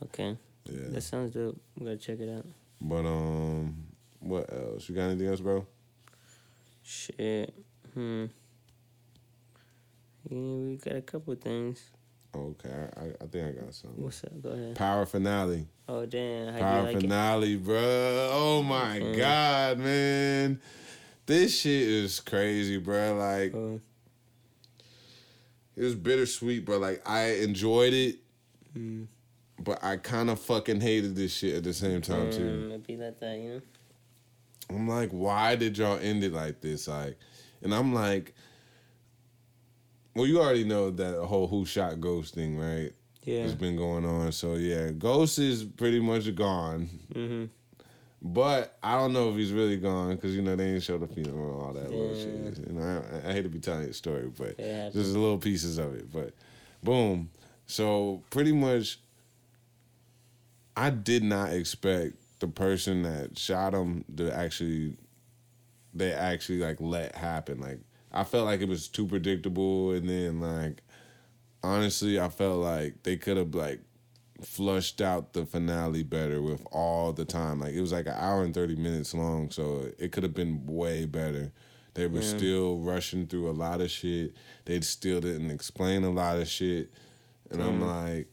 Okay. yeah. That sounds dope. We gotta check it out. But um, what else? You got anything else, bro? Shit. Hmm. Yeah, we got a couple things. Okay, I, I, think I got something. What's up? Go ahead. Power finale. Oh damn. How Power you like finale, bro. Oh my Mm. god, man. This shit is crazy, bro. Like it? Uh, it was bittersweet, but Like I enjoyed it, Mm. but I kind of fucking hated this shit at the same time too. um, it'd be like that, you know. I'm like, why did y'all end it like this? Like, and I'm like, well, you already know that whole who shot Ghost thing, right? Yeah. It's been going on. So yeah, Ghost is pretty much gone. Mm-hmm. But I don't know if he's really gone because you know they ain't show the funeral and all that little shit. You know, I, I hate to be telling you the story, but happens. just little pieces of it. But boom, so pretty much, I did not expect the person that shot him to actually, they actually like let happen. Like I felt like it was too predictable, and then like honestly, I felt like they could have like flushed out the finale better with all the time. Like it was like an hour and thirty minutes long, so it could have been way better. They were Yeah. still rushing through a lot of shit. They still didn't explain a lot of shit, and I'm like,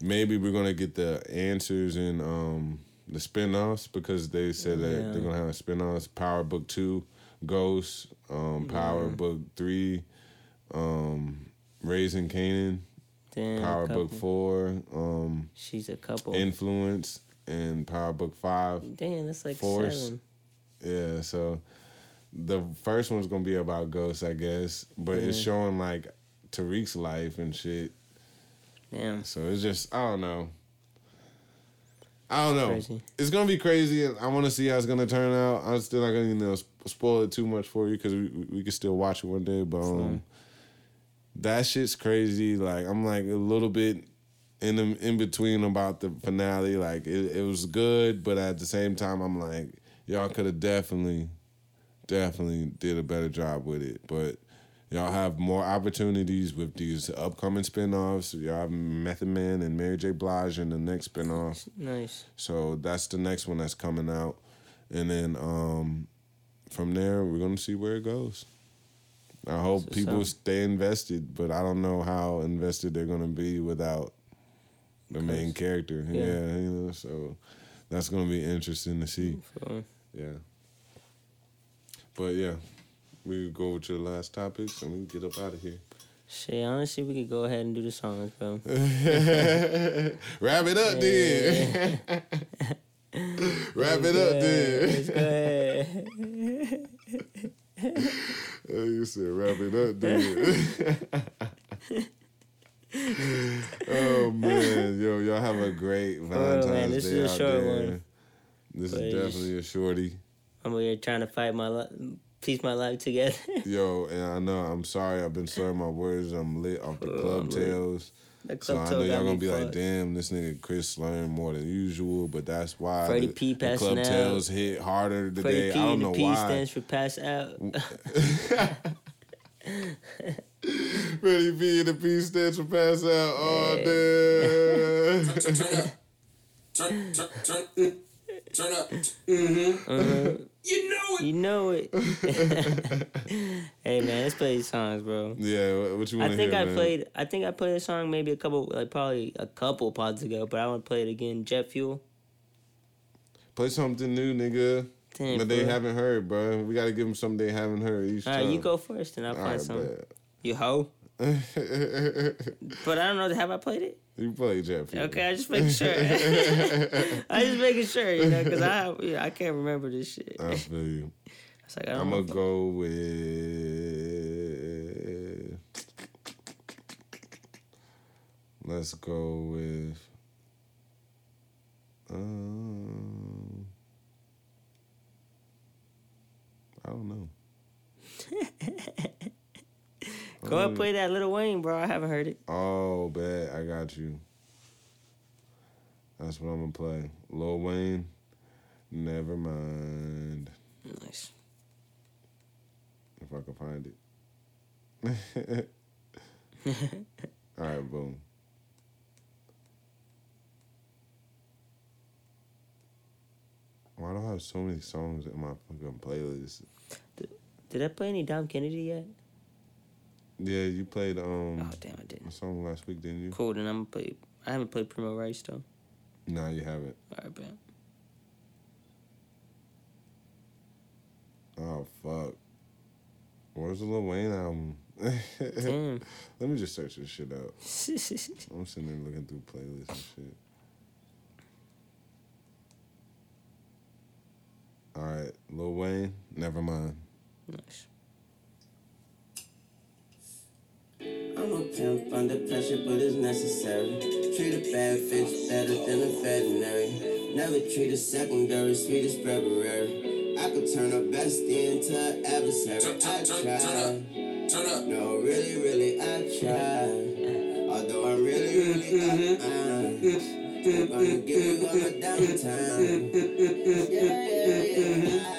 maybe we're gonna get the answers in um, the spin-offs because they said that they're gonna have a spin-offs. Power Book Two, Ghost, um, Power Yeah. Book Three, um, Raising Kanan. Damn. Power. Book Four, um, She's a couple. Influence, and Power Book Five. Damn, that's like Force. seven. Yeah, so the first one's gonna be about ghosts, I guess, but it's showing like Tariq's life and shit. Yeah. So it's just I don't know. I don't know. Crazy. It's gonna be crazy, and I want to see how it's gonna turn out. I'm still not gonna you know spoil it too much for you because we we can still watch it one day. But um, that shit's crazy. Like I'm like a little bit in the, in between about the finale. Like it, it was good, but at the same time, I'm like y'all could have definitely, definitely did a better job with it. But y'all have more opportunities with these upcoming spinoffs. Y'all have Method Man and Mary J. Blige in the next spinoff. Nice. So that's the next one that's coming out. And then um, from there, we're going to see where it goes. I hope So- people so- stay invested, but I don't know how invested they're going to be without the main character. Yeah. Yeah. you know, so that's going to be interesting to see. Yeah. But yeah, we go with your last topics and we get up out of here. shit, honestly, we could go ahead and do the songs, bro. Wrap it up then. Wrap it up then. Oh, you said wrap it up then. oh man, yo, y'all have a great Valentine's man, this Day is a out short there. one. This But is definitely a shorty. I'm over here trying to fight my piece my life together. Yo, and I know I'm sorry. I've been slurring my words. I'm lit off the Oh, club I'm lit. tails. So I know y'all gonna be like, damn, this nigga Chris slurring more than usual, but that's why Fredi the, P the club out. tails hit harder today. P I don't and the know P why. stands for pass out. Fredi P and the P stands for pass out. Oh damn. Turn, turn, turn, mm, turn up. Mm-hmm. You know it. you know it. hey man, let's play these songs, bro. yeah, what, what you want I think hear, I man? played. I think I played a song maybe a couple, like probably a couple pods ago, but I want to play it again. Jet Fuel. Play something new, nigga. Damn, that they bro. haven't heard, bro. We gotta give them something they haven't heard each All time. you go first, and I'll All find right, some. You hoe. But I don't know. Have I played it? you play Jet Fuel. Okay, I just making sure. I just making sure, you know, because I yeah, I can't remember this shit. I feel you. It's like I don't I'm gonna go with. Let's go with. Um, I don't know. Go ahead and mm. play that Little Wayne, bro. I haven't heard it. Oh, bet I got you. That's what I'm gonna play. Lil Wayne. Never mind. Nice. If I can find it. All right, boom. Why do I have so many songs in my fucking playlist? Did I play any Dom Kennedy yet? Yeah, you played um Oh damn, I a didn't. song last week, didn't you? Cool. Then I'm gonna play. I haven't played Premo Rice though. No, you haven't. All right, man. Oh fuck. Where's the Lil Wayne album? Damn. Let me just search this shit out. I'm sitting there looking through playlists and shit. All right, Lil Wayne. Never mind. nice. I'm a pimp under pressure, but it's necessary. Treat a bad bitch better than a veterinary. Never treat a secondary, sweet as February. I could turn a bestie into an adversary. Turn, I turn, turn, turn try. up. Turn up. No, really, really, I try. Although I'm really, really up, uh, still gonna give you all my downtime. Yeah, yeah, yeah.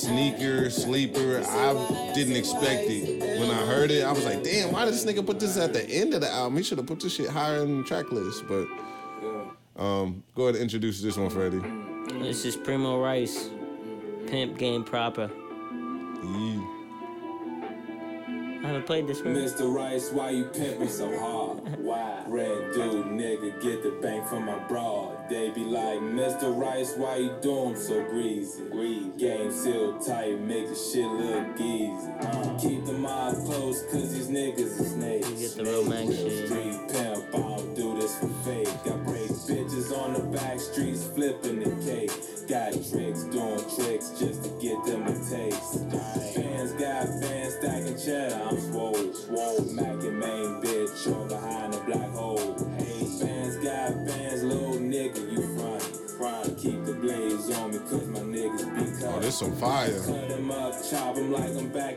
Sneaker, sleeper. I didn't expect it. When I heard it, I was like, damn, why did this nigga put this at the end of the album? He should have put this shit higher in the track list. But um, go ahead and introduce this one, Fredi. This is Premo Rice, Pimp Game Proper. Yeah. I haven't played this one. Mr. Rice, why you pimping so hard? Why? Red dude, nigga, get the bank from my broad. They be like, Mr. Rice, why you doing so greasy? Greasy. Game sealed tight, make the shit look easy. Uh, keep the mob close, cause these niggas is snakes. You get the real Mac shit. Street pimp, I don't do this for fake. I break bitches on the back streets, flipping the cake. Got tricks, doing tricks just to get them a taste. Fans got fans stacking cheddar, I'm swole. Swole, Mac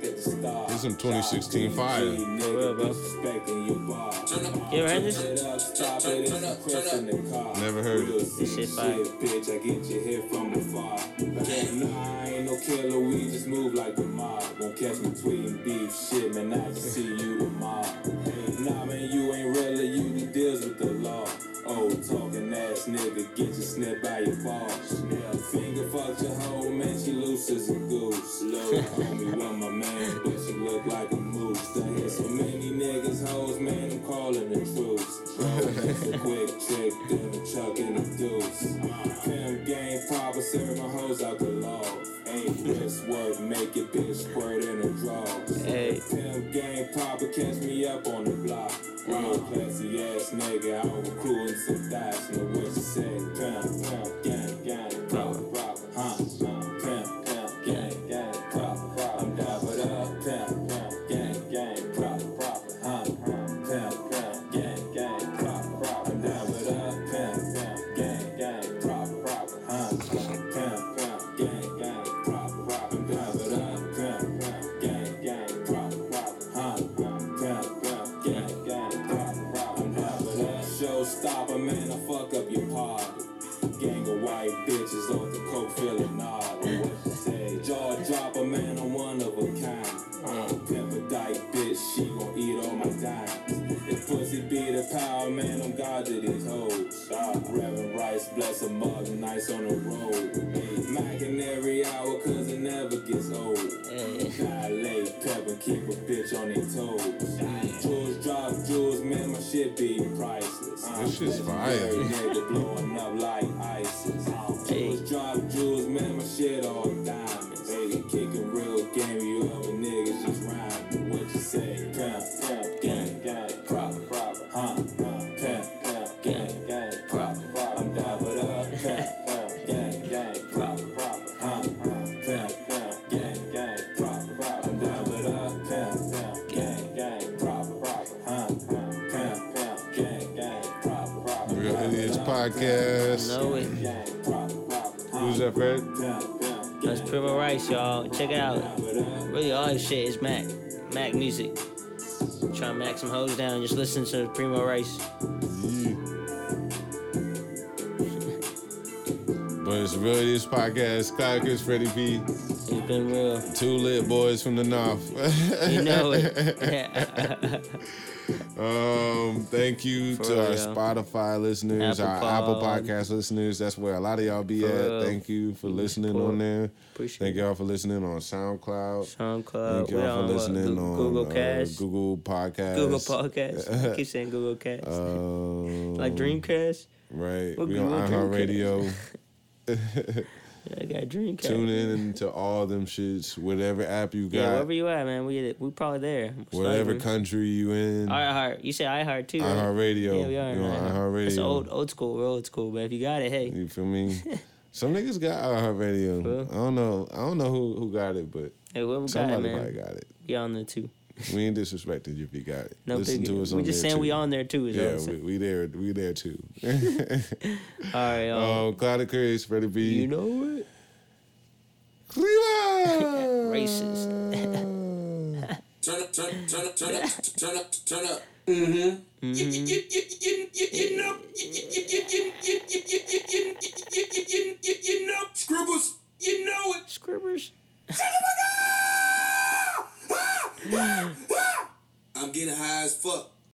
at the start. This some 2016 fire. Nigga, For real, bro. disrespecting your bar. You ever heard this? It up, stop it, it's a Chris in the car. Never heard it. This shit fire. Bitch, I get you here from afar. Nah, I ain't no killer, we just move like the mob. Won't catch me tweeting beef shit, man, I just see you tomorrow. Nah, man, you ain't really, you do deals with the law. Oh, talking ass nigga, get you snipped by your balls. Finger fucked your hoe, man, she loose as a goose. Low, homie, want my man, but she look like a moose. Done hit so many niggas, hoes, man, I'm calling the truce. It's a quick trick, then a chuck in the deuce. Pimp game proper, serving my hoes out the law. Ain't wrist work, make it bitch squirt in her drawers. Hey. Pimp game proper, catch me up on the block. Real classy ass nigga, I overcrewing some dice. Know what you say? Pimp, pimp, gang, Rice, a mug, nice on the road. Mac in every hour, cause it never gets old. Dilate, pepper, keep a bitch on their toes. Jewels drop jewels, man, my shit be priceless. This shit's fire. Shit is Mac. Mac music. Try to mac some hoes down. Just listen to Premo Rice. Yeah. But it's really this Podcast. Cloud Chris, Fredi P. It's been real. Two lit boys from the north. You know it. Um, thank you For to our. Spotify listeners, Apple our Apple Podcast listeners. That's where a lot of y'all be For at. real. Thank you for listening on there. Appreciate Thank y'all for listening on SoundCloud. SoundCloud. Thank y'all for on what, listening on Google uh, Cast. Google Podcast. Google Podcast. I keep saying Google Cast. Um, like Dreamcast. Right. What we on iHeartRadio. I got Dreamcast. Tune in to all them shits. Whatever app you Yeah, got. wherever you at, man, we we probably there. whatever country you in. iHeart. You say iHeart too. right? iHeartRadio. Yeah, we are. You on man. iHeartRadio. It's old, old school, real old school. But if you got it, hey, You feel me? Some niggas got iHeartRadio. Well. I don't know. I don't know who, who got it, but hey, whoever got it, somebody man, got it. be on there too we ain't disrespecting you if you got it. No Listen to us we just saying too. we on there too. yeah, we, we, there. We there too. All right. Um, um Cloud Fredi B. You know it. Cleveland. Racist. turn up, turn up, turn up, turn up, turn up, turn up. Mm-hmm. You know, scribbles. You know you Scribblers. I'm getting high as fuck.